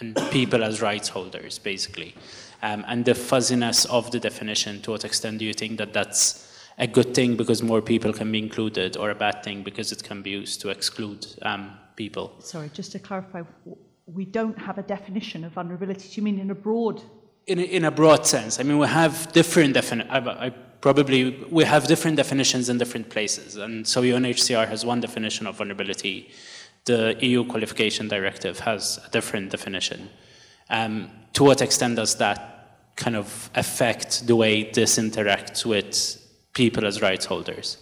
and people as rights holders, basically, um, and the fuzziness of the definition? To what extent do you think that that's a good thing because more people can be included, or a bad thing because it can be used to exclude um, people? Sorry, just to clarify, we don't have a definition of vulnerability. Do you mean in a broad? In a, in a broad sense, I mean, we have different defini- I, I probably we have different definitions in different places, and so UNHCR has one definition of vulnerability. The EU Qualification Directive has a different definition. Um, to what extent does that kind of affect the way this interacts with people as rights holders?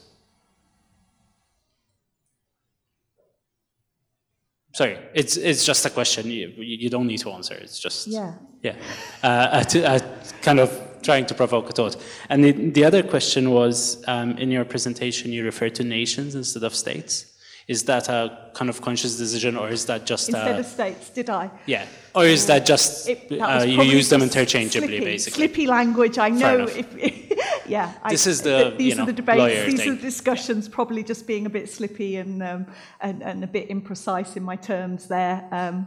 Sorry, it's it's just a question. You, you don't need to answer. It's just Yeah. yeah. Uh, I t- I kind of trying to provoke a thought. And the, the other question was um, in your presentation, you referred to nations instead of states. Is that a kind of conscious decision, or is that just Instead a, of states, did I? yeah, or is that just It- that uh, you use them interchangeably, slippy, basically? Slippy language. I know. If, yeah. I, This is the, th- these you know, are the debates. These thing. are the discussions. Probably just being a bit slippy and um, and, and a bit imprecise in my terms there. Um,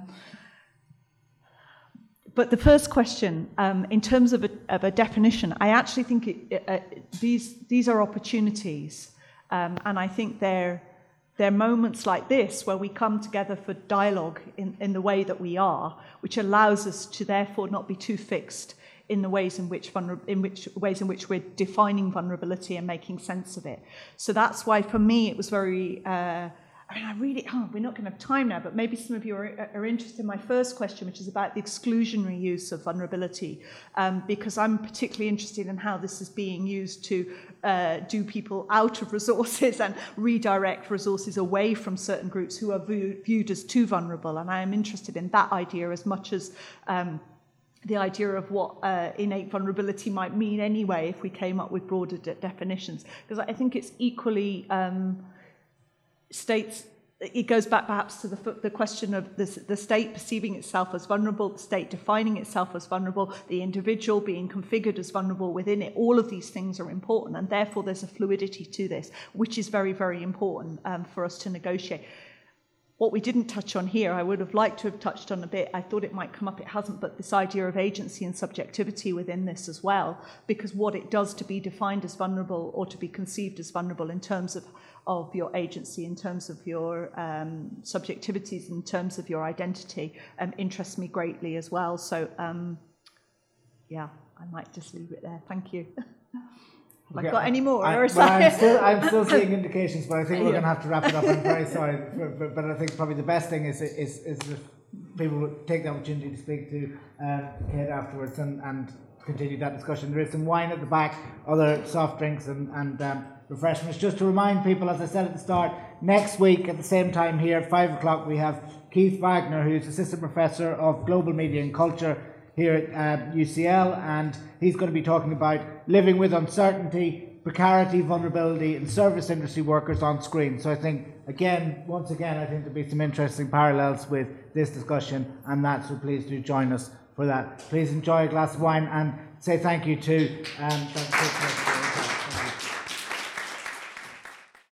but the first question, um, in terms of a, of a definition, I actually think it, uh, these these are opportunities, um, and I think they're they're moments like this where we come together for dialogue in, in the way that we are, which allows us to therefore not be too fixed in the ways in which, vulner- in which ways in which we're defining vulnerability and making sense of it. So that's why for me it was very. Uh, I really, oh, we're not going to have time now, but maybe some of you are, are interested in my first question, which is about the exclusionary use of vulnerability, um, because I'm particularly interested in how this is being used to uh, do people out of resources and redirect resources away from certain groups who are view, viewed as too vulnerable. And I am interested in that idea as much as. Um, the idea of what uh, innate vulnerability might mean anyway if we came up with broader de- definitions. Because I think it's equally um, states, it goes back perhaps to the, the question of the, the state perceiving itself as vulnerable, the state defining itself as vulnerable, the individual being configured as vulnerable within it. All of these things are important, and therefore there's a fluidity to this, which is very, very important um, for us to negotiate. What we didn't touch on here, I would have liked to have touched on a bit. I thought it might come up, it hasn't, but this idea of agency and subjectivity within this as well, because what it does to be defined as vulnerable or to be conceived as vulnerable in terms of, of your agency, in terms of your um, subjectivities, in terms of your identity, um, interests me greatly as well. So, um, yeah, I might just leave it there. Thank you. Have Okay, I got any more? I, well, I'm, still, I'm still seeing indications, but I think we're Yeah. going to have to wrap it up. I'm very sorry, but, but, but I think probably the best thing is is, is if people take the opportunity to speak to um, Kate afterwards and, and continue that discussion. There is some wine at the back, other soft drinks and, and um, refreshments. Just to remind people, as I said at the start, next week at the same time here at 5 o'clock, we have Keith Wagner, who's Assistant Professor of Global Media and Culture here at uh, UCL, and he's going to be talking about living with uncertainty, precarity, vulnerability, and service industry workers on screen. So I think, again, once again, I think there'll be some interesting parallels with this discussion and that. So please do join us for that. Please enjoy a glass of wine and say thank you to um.